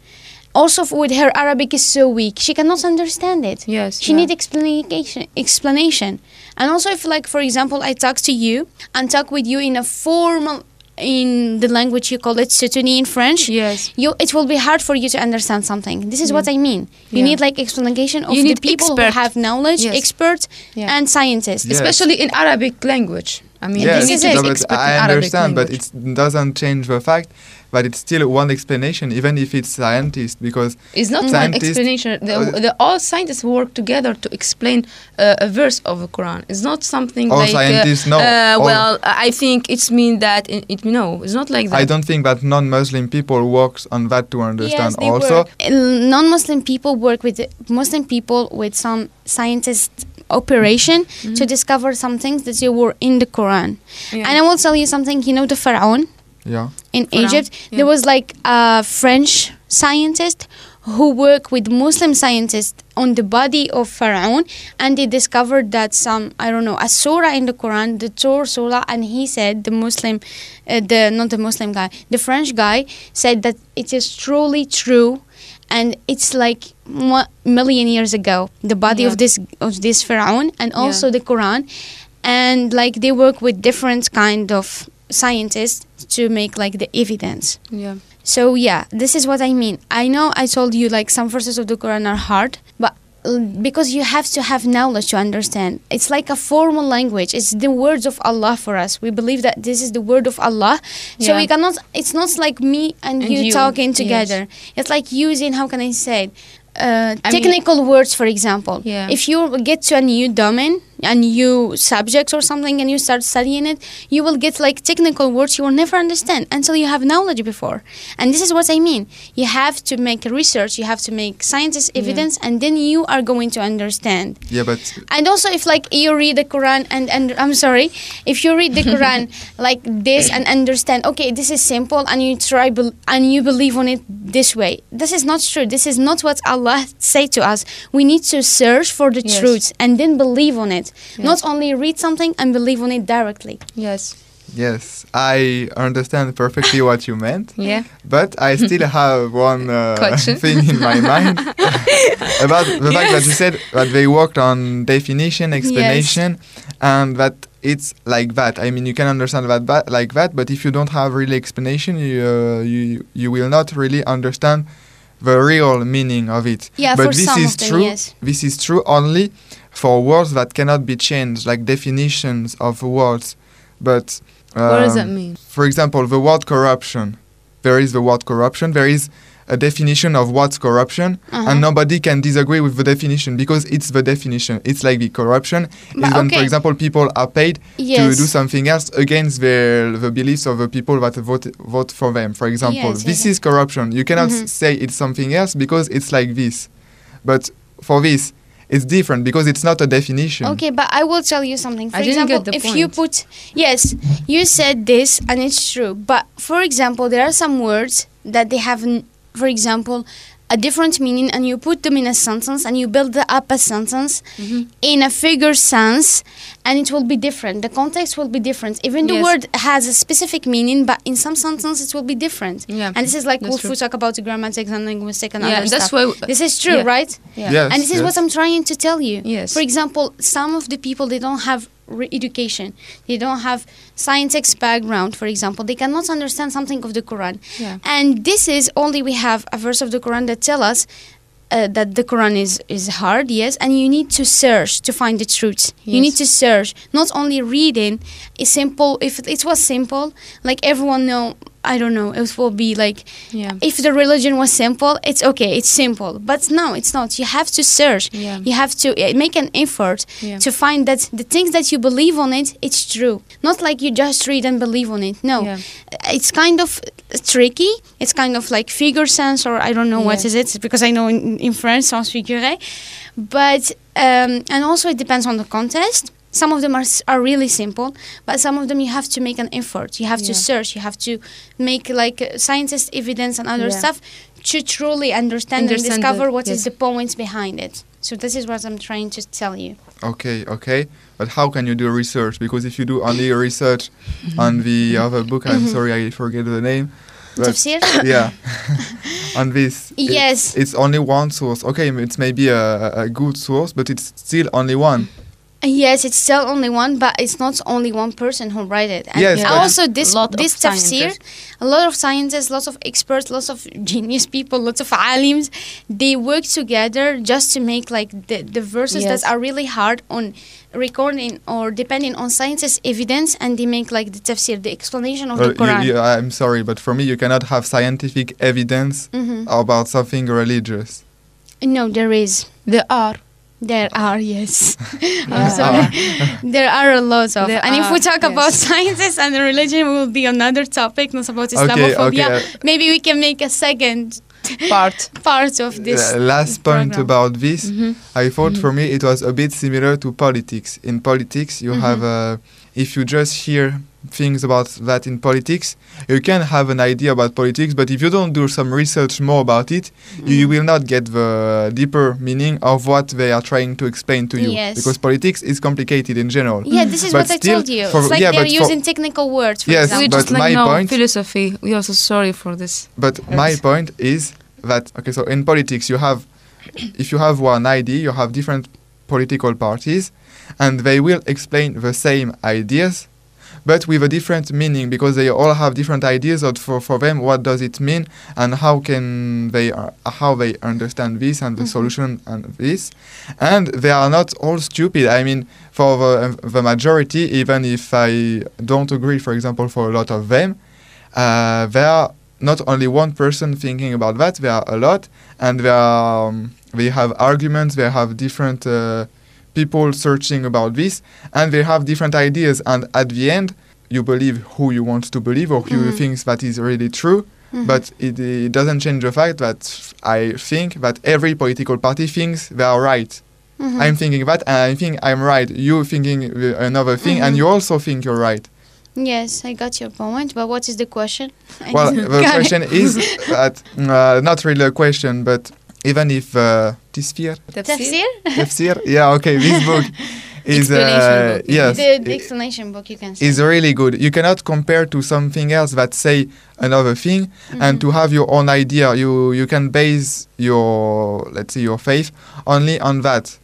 also f- with her arabic is so weak she cannot understand it Yes. she yeah. need explanation explanation and also if like for example i talk to you and talk with you in a formal in the language you call it soutenu in french Yes. you it will be hard for you to understand something this is what i mean you Yeah. need like explanation of You the people expert. who have knowledge Yes. experts Yeah. and scientists Yeah. Especially in Arabic language. I mean, Yes, you is need it. to no, be but expert in I Arabic understand, but it doesn't change the fact that it's still one explanation, even if it's scientist, because It's not one explanation. The, uh, the, all scientists work together to explain uh, a verse of the Quran. It's not something all like. uh, scientists know. uh, all- well, I think it's mean that it, it no, it's not like that. I don't think that non-Muslim people works on that to understand. Yes, they also, work. Non-Muslim people work with Muslim people with some scientist operation to discover some things that they were in the Quran. Yeah. And I will tell you something. You know the Pharaoh yeah, in Pharaoh, Egypt. yeah. There was like a French scientist who worked with Muslim scientists on the body of Pharaoh, and they discovered that some I don't know a surah in the Quran, the Torah surah, and he said the Muslim, uh, the not the Muslim guy, the French guy said that it is truly true. And it's like one million years ago, the body Yeah. of this of this pharaoh, and Yeah. also the Quran, and like they work with different kind of scientists to make like the evidence. yeah. So yeah, this is what I mean. I know I told you like some verses of the Quran are hard, but uh, because you have to have knowledge to understand. It's like a formal language. It's the words of Allah for us. We believe that this is the word of Allah. Yeah. So we cannot. It's not like me and, And you, you, talking yes. together. It's like using how can I say it? Uh, I mean- technical words, for example. Yeah. If you get to a new domain, a new subject or something and you start studying it, you will get like technical words you will never understand until you have knowledge before. And this is what I mean. You have to make research, you have to make scientist evidence, and then you are going to understand. Yeah, but And also, if like you read the Quran and and I'm sorry, if you read the Quran like this and understand, okay, this is simple, and you try bel and you believe on it this way, this is not true. This is not what Allah say to us. We need to search for the Yes. truth and then believe on it. Yes. Not only read something and believe on it directly. Yes. yes, I understand perfectly what you meant. Yeah. But I still have one uh, thing in my mind about the fact that you said that they worked on definition, explanation, and that it's like that. I mean, you can understand that, that like that, but if you don't have really explanation, you uh, you you will not really understand the real meaning of it. Yeah, but for this some is of them, true. yes. This is true only for words that cannot be changed, like definitions of words. But what does that um, mean? for example, the word corruption. There is the word corruption. There is a definition of what's corruption, Uh-huh. and nobody can disagree with the definition because it's the definition. It's like the corruption But is when, for example, people are paid Yes. to do something else against their the beliefs of the people that vote vote for them. For example, Yes, this yes, is corruption. You cannot Mhm. say it's something else because it's like this. But for this, it's different because it's not a definition. Okay, but I will tell you something. For I didn't example, get the if you put yes, you said this and it's true. But for example, there are some words that they have, n- for example, a different meaning, and you put them in a sentence and you build up a sentence Mm-hmm. in a figure sense, and it will be different. The context will be different. Even the Yes. word has a specific meaning, but in some sentences it will be different. Yeah. And this is like That's if true. we talk about the grammatics and linguistics and Yeah, other that's stuff. why. This is true, yeah. right? Yeah. Yes, and this is yes. what I'm trying to tell you. Yes. For example, some of the people they don't have re- education, they don't have scientific background. For example, they cannot understand something of the Quran, Yeah. and this is only we have a verse of the Quran that tell us. Uh, that the Quran is, is hard, yes, and you need to search to find the truth. Yes. You need to search, not only reading. Is simple. If it was simple, like everyone know, I don't know, it will be like Yeah. if the religion was simple, it's okay, it's simple. But no, it's not. You have to search. Yeah. You have to uh, make an effort Yeah. to find that the things that you believe on it, it's true. Not like you just read and believe on it. No, Yeah. it's kind of tricky. It's kind of like figure sense, or I don't know what is it because I know in, in French sens figuré. But um, and also it depends on the context. Some of them are, are really simple, but some of them you have to make an effort. You have to search. You have to make like uh, scientist evidence and other Yeah. stuff to truly understand, and discover the- what is yes. the points behind it. So this is what I'm trying to tell you. Okay, okay. But how can you do research? Because if you do only research on the other book, I'm Mhm. sorry, I forget the name. But Tafsir? yeah, on this, it's- Yes. it's, only one source. Okay, it's maybe a, a good source, but it's still only one. Yes, it's still only one, but it's not only one person who write it. And Yes, Yeah. but- also this Lot this tafsir, a lot of scientists, lots of experts, lots of genius people, lots of alims, they work together just to make like the, the verses Yes. that are really hard on recording or depending on scientists' evidence, and they make like the tafsir, the explanation of Well, the Quran. you, you, I'm sorry, but for me, you cannot have scientific evidence Mhm. about something religious. No, there is. There are. There are, yes. I'm Yeah. sorry. there are a lot of. There and if we talk yes. about sciences and religion, will be another topic, not about Islamophobia. okay. Maybe we can make a second Part. part of this. Uh, last point program. about this, Mhm. I thought for me it was a bit similar to politics. In politics, you Mhm. have, uh, if you just hear things about that in politics, you can have an idea about politics, but if you don't do some research more about it, Mm. you will not get the deeper meaning of what they are trying to explain to you. Yes. Because politics is complicated in general. Yeah, this is But what I told you. for- it's like yeah, they're but for- using technical words, for Yes, We example. just but like my no point- philosophy. We also sorry for this. But my point is that okay, so in politics you have, if you have one idea, you have different political parties, and they will explain the same ideas, but with a different meaning because they all have different ideas of for, for them what does it mean and how can they uh, how they understand this and the Mhm. solution and this, and they are not all stupid. I mean, for the, the majority, even if I don't agree, for example, for a lot of them, uh, there are not only one person thinking about that, there are a lot, and there are, um, they have arguments, they have different uh, people searching about this, and they have different ideas. And at the end, you believe who you want to believe or who you Mhm. think that is really true. Mhm. But it, it doesn't change the fact that I think that every political party thinks they are right. Mhm. I'm thinking that, and I think I'm right. You thinking uh, another thing, and Mhm. you also think you're right. Yes, I got your point, but what is the question? Well, the question is that uh, not really a question, but even if uh, Tafsir, Tafsir? Tafsir, yeah, okay, this book is Explanation uh, book. yes, the, the explanation book you can say. is really good. You cannot compare to something else that say another thing, and Mhm. to have your own idea. You you can base your let's say your faith only on that.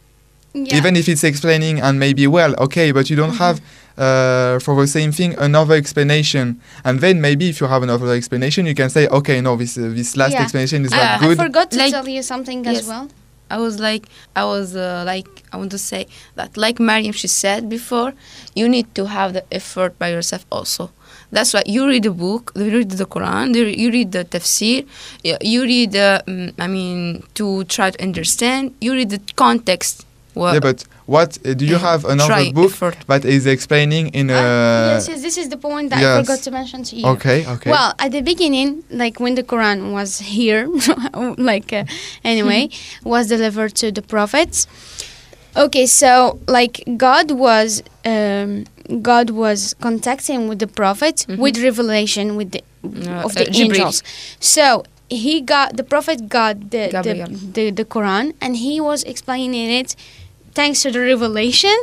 Yeah. even if it's explaining and maybe well okay but you don't Mhm. have uh, for the same thing another explanation and then maybe if you have another explanation you can say okay no this uh, this last Yeah. explanation is Ah, not good. I forgot to Like- tell you something Yes. as well. I was like, I was uh, like, I want to say that, like Mariam, she said before, you need to have the effort by yourself also. That's why you read the book, you read the Quran, you you read the tafsir, you you read, uh, mm, I mean, to try to understand, you read the context. What, yeah but what uh, do you have another try book effort. that is explaining in a Ah, yes, yes, this is the point that I forgot to mention to you. okay okay Well, at the beginning, like when the Quran was here, like uh, anyway, was delivered to the prophets. Okay, so like God was um, God was contacting with the prophet Mhm. with revelation with the Uh, of uh, the Jibril. angels. So he got the prophet got the the, the the Quran and he was explaining it thanks to the revelation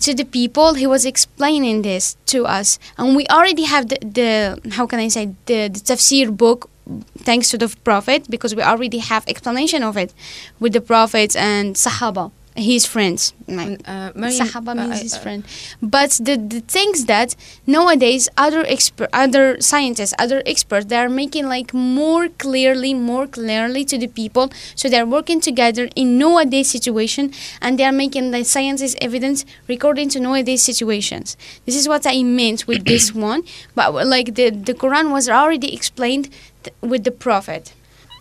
to the people he was explaining this to us. And we already have the, the how can i say the, the tafsir book thanks to the prophet because we already have explanation of it with the prophets and sahaba his friends like, Uh, Sahaba uh, means I- his uh, friend. But the, the things that nowadays other expert, other scientists, other experts, they are making like more clearly, more clearly to the people. So they are working together in nowadays situation, and they are making the science's evidence according to nowadays situations. This is what I meant with this one. But like the the Quran was already explained th- with the Prophet.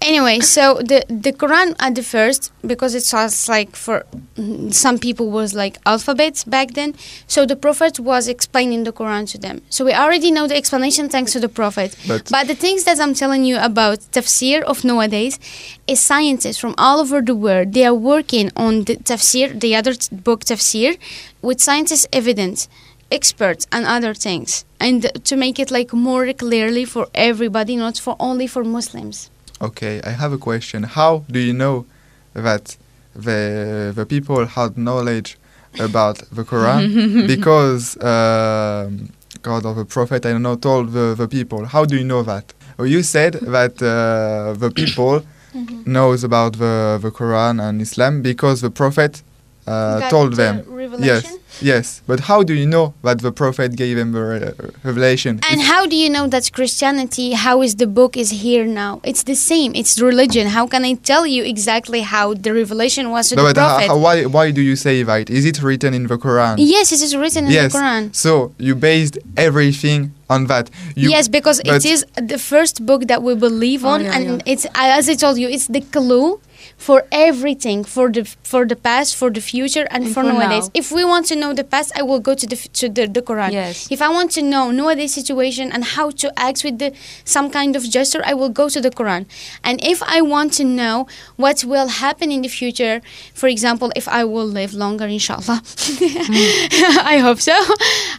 Anyway, so the the Quran at the first because it was like for mm, some people was like alphabets back then. So the Prophet was explaining the Quran to them. So we already know the explanation thanks to the Prophet. but But the things that I'm telling you about tafsir of nowadays is scientists from all over the world. They are working on the tafsir, the other t- book tafsir, with scientists' evidence, experts, and other things, and to make it like more clearly for everybody, not for only for Muslims. Okay i have a question how do you know that the the people had knowledge about the quran because um, God or the prophet, I don't know, told the, the people. How do you know that? Well, you said that uh, the people knows about the, the Quran and Islam because the prophet uh, Got told the them. Yes, Revelation? yes. But how do you know that the prophet gave them the re- revelation? And If- how do you know that Christianity, how is the book is here now? It's the same. It's religion. How can I tell you exactly how the revelation was to no, the but prophet? how- why, why do you say that? Is it written in the Quran? yes, it is written in Yes. the Quran. So you based everything on that. You, yes, because it is the first book that we believe Oh, on, yeah, and yeah. it's as I told you, it's the clue for everything for the for the past, for the future, and, And for, for nowadays. now. If we want to know the past, I will go to the to the, the Quran. Yes. If I want to know nowadays situation and how to act with the some kind of gesture, I will go to the Quran. And if I want to know what will happen in the future, for example, if I will live longer, inshallah, I hope so.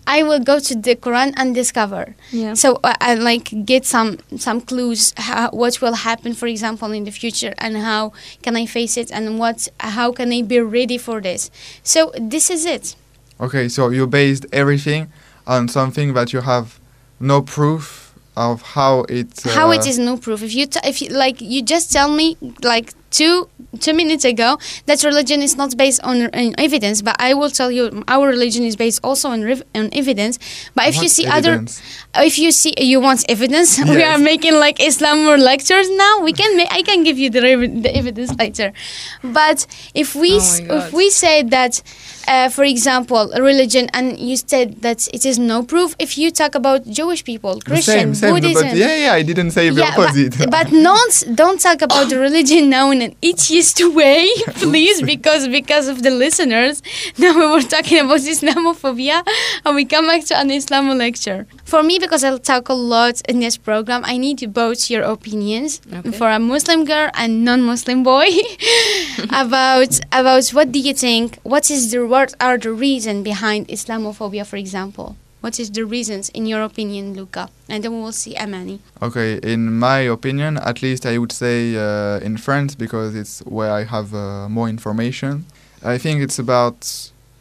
I will go to the Quran and discover. Yeah. So uh, I like get some some clues how, what will happen, for example, in the future, and how can I face it, and what how can I be ready for this. So this is it. Okay, so you based everything on something that you have no proof of how it. Uh, how it is no proof. If you t- if you, like you just tell me like two two minutes ago that religion is not based on, on evidence, but I will tell you our religion is based also on on evidence. But if you see other if you see you want evidence we are making like islam or lectures now. We can make i can give you the, the evidence later. But if we Oh if we say that uh, for example, religion, and you said that it is no proof. If you talk about Jewish people, Christian, same, same. Buddhism, But yeah, yeah, I didn't say the Yeah, but- opposite. But, not don't talk about the religion now in an atheist way, please, because because of the listeners. Now we were talking about Islamophobia, and we come back to an Islam lecture. For me, because I'll talk a lot in this program, I need to both your opinions Okay. for a Muslim girl and non-Muslim boy about about what do you think? What is the what are the reasons behind Islamophobia, for example? What is the reasons, in your opinion, Luca? And then we will see Amani. Okay, in my opinion, at least I would say uh, in France because it's where I have uh, more information. I think it's about,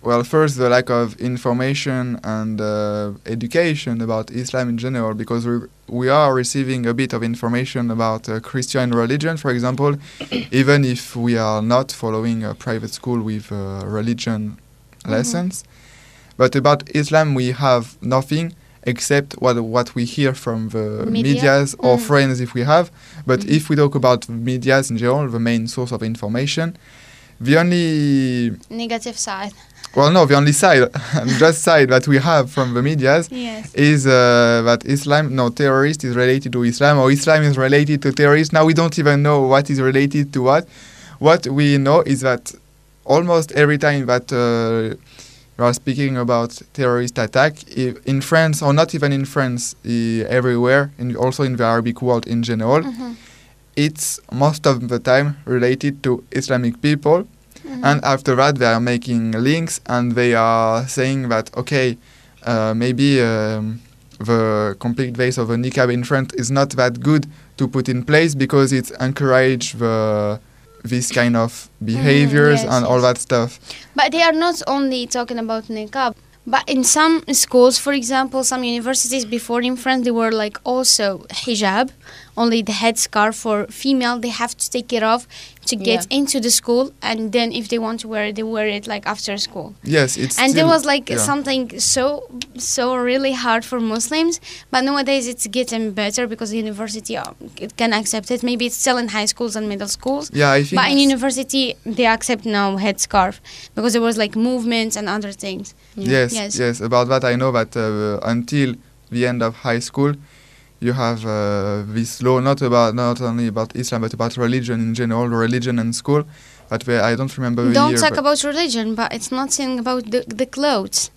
well, first the lack of information and uh, education about Islam in general because we, we are receiving a bit of information about uh, Christian religion, for example, even if we are not following a private school with uh, religion lessons. But about Islam, we have nothing except what what we hear from the Media? medias or Mm. friends if we have. But Mhm. if we talk about medias in general, the main source of information, the only Negative side. well, no, the only side, just side that we have from the medias Yes. is uh, that Islam, no, terrorist is related to Islam or Islam is related to terrorist. Now we don't even know what is related to what. What we know is that almost every time that uh, we are speaking about terrorist attack i- in France or not even in France, i- everywhere, and also in the Arabic world in general, Mhm. it's most of the time related to Islamic people. Mhm. And after that, they are making links and they are saying that, okay, uh, maybe um, the complete base of a niqab in France is not that good to put in place because it encourages the this kind of mm, behaviors yes, and all that stuff. But they are not only talking about niqab. But in some schools, for example, some universities before in France, they were like also hijab, only the headscarf for female. They have to take it off to get Yeah. into the school, and then if they want to wear it, they wear it like after school. Yes, it's and there was like yeah. something so so really hard for Muslims, but nowadays it's getting better because the university uh, it can accept it. Maybe it's still in high schools and middle schools, Yeah, I think but in university they accept now headscarf because there was like movements and other things. Yes, Yes. yes, About that, I know that uh, until the end of high school, you have uh, this law not about not only about Islam but about religion in general, religion and school. But where I don't remember Don't year. talk about religion, but it's not saying about the, the clothes.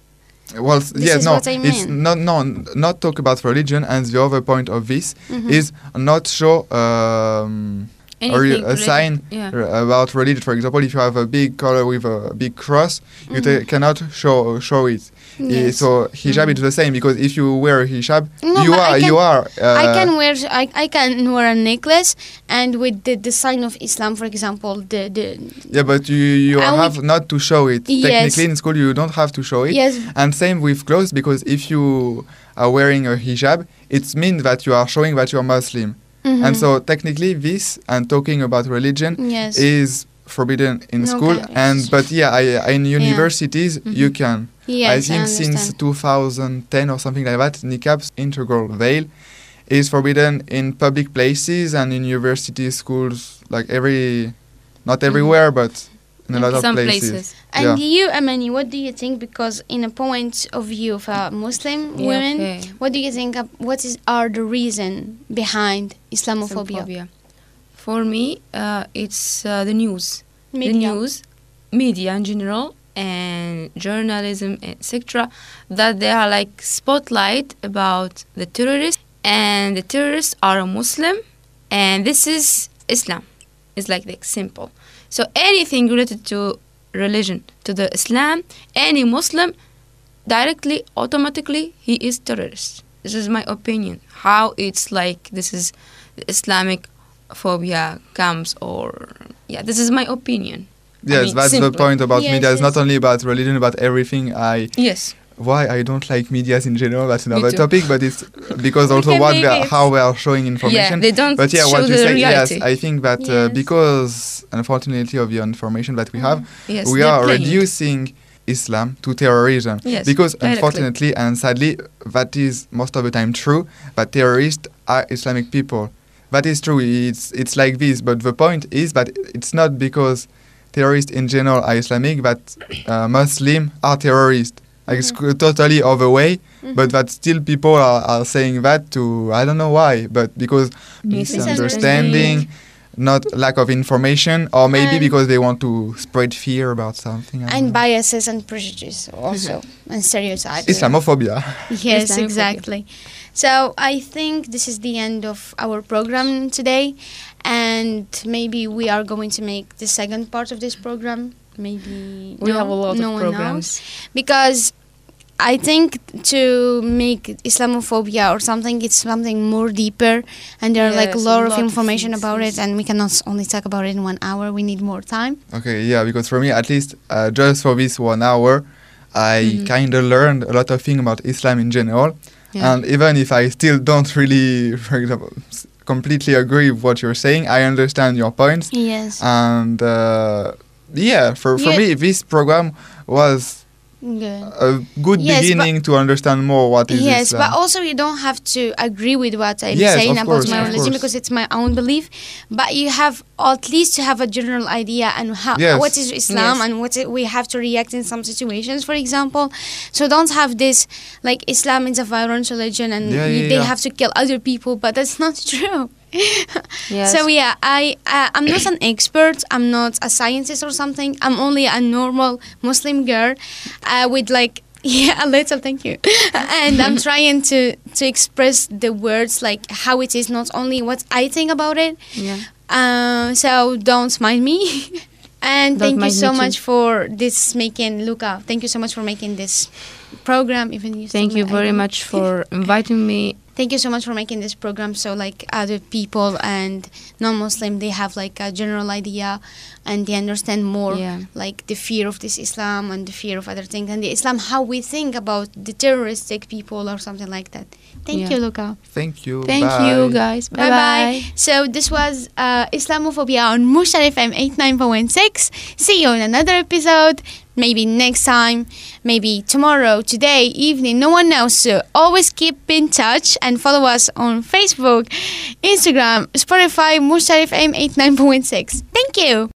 well, this yeah, is no, what I it's not no not talk about religion. And the other point of this Mhm. is not show um, Anything a related- sign Yeah. r- about religion. For example, if you have a big color with a big cross, you Mhm. ta- cannot show show it. I- Yes. So hijab is the same because if you wear a hijab, No, you are can- you are. Uh, I can wear I, I can wear a necklace and with the, the sign of Islam, for example, the the Yeah, but you you I would- have not to show it. Yes. Technically, in school, you don't have to show it. yes And same with clothes because if you are wearing a hijab, it means that you are showing that you are Muslim. mhm. And so technically, this and talking about religion yes is forbidden in No, school. And but yeah, I, in universities Mhm. you can. Yes I think since 2010 or something like that, niqab's integral veil is forbidden in public places and in university schools, like every, not everywhere, but in a lot of Some places. places. And Yeah. you, Amani, what do you think? Because in a point of view of a Muslim Yeah, women, okay. what do you think? Of, what is are the reason behind Islamophobia? Islamophobia. For me, uh, it's uh, the news. The news, media in general, and journalism, etc. That they are like spotlight about the terrorists, and the terrorists are a Muslim, and this is Islam. It's like that simple. So anything related to religion, to the Islam, any Muslim, directly, automatically, he is terrorist. This is my opinion. How it's like this is Islamic phobia comes or yeah, this is my opinion. I Yes, mean, that's the point about Yes, media. It's yes. not only about religion, about everything. I Yes. why I don't like medias in general. That's another topic, but it's because also what are, how we are showing Yeah, information. they don't but yeah, show what you say, reality. yes, I think that uh, because unfortunately of the information that we have, yes, we they're playing. reducing Islam to terrorism. Yes, because directly. unfortunately and sadly, that is most of the time true. But terrorists are Islamic people. That is true. It's it's like this. But the point is that it's not because terrorists in general are Islamic, that uh, Muslim are terrorists. Like it's Mm-hmm. c- totally other way, but that still people are, are saying that to I don't know why, but because misunderstanding, not lack of information, or maybe And- because they want to spread fear about something. And know. biases and prejudice also and stereotypes. Islamophobia. Yes, Islamophobia. exactly. So I think this is the end of our program today, and maybe we are going to make the second part of this program. Maybe We no, have a lot no of one programs. because I think to make Islamophobia or something, it's something more deeper, and there are like a lot, a of lot of information things, about it, and we cannot only talk about it in one hour. We need more time. Okay, yeah, because for me, at least, uh, just for this one hour, I Mhm. kind of learned a lot of things about Islam in general. Yeah. And even if I still don't really, for example, s- completely agree with what you're saying, I understand your points. Yes. And uh, yeah, for, for Yeah. me, this program was Good. a good Yes, beginning to understand more what is yes, Islam. but also you don't have to agree with what I'm Yes, saying about course, my religion course. because it's my own belief. But you have at least to have a general idea and how Yes. what is Islam Yes. and what it, we have to react in some situations, for example. So don't have this like Islam is a violent religion and Yeah, yeah, they yeah. have to kill other people, but that's not true. Yes. So yeah, I uh, I'm not an expert. I'm not a scientist or something. I'm only a normal Muslim girl uh, with like yeah a little thank you, and I'm trying to to express the words like how it is, not only what I think about it. yeah. Uh, so don't mind me. And Don't thank you so too. much for this making Luca. Thank you so much for making this program. Even you Thank you very much for inviting me. Thank you so much for making this program so like other people and non-Muslim they have like a general idea and they understand more Yeah. like the fear of this Islam and the fear of other things and the Islam how we think about the terroristic people or something like that. Thank Yeah. you, Luca. Thank you. Thank bye. you, guys. Bye bye. So this was uh, Islamophobia on Mushar FM 89.6. See you in another episode. Maybe next time, maybe tomorrow, today, evening, no one knows. So always keep in touch and follow us on Facebook, Instagram, Spotify, Mushar FM 89.6. Thank you.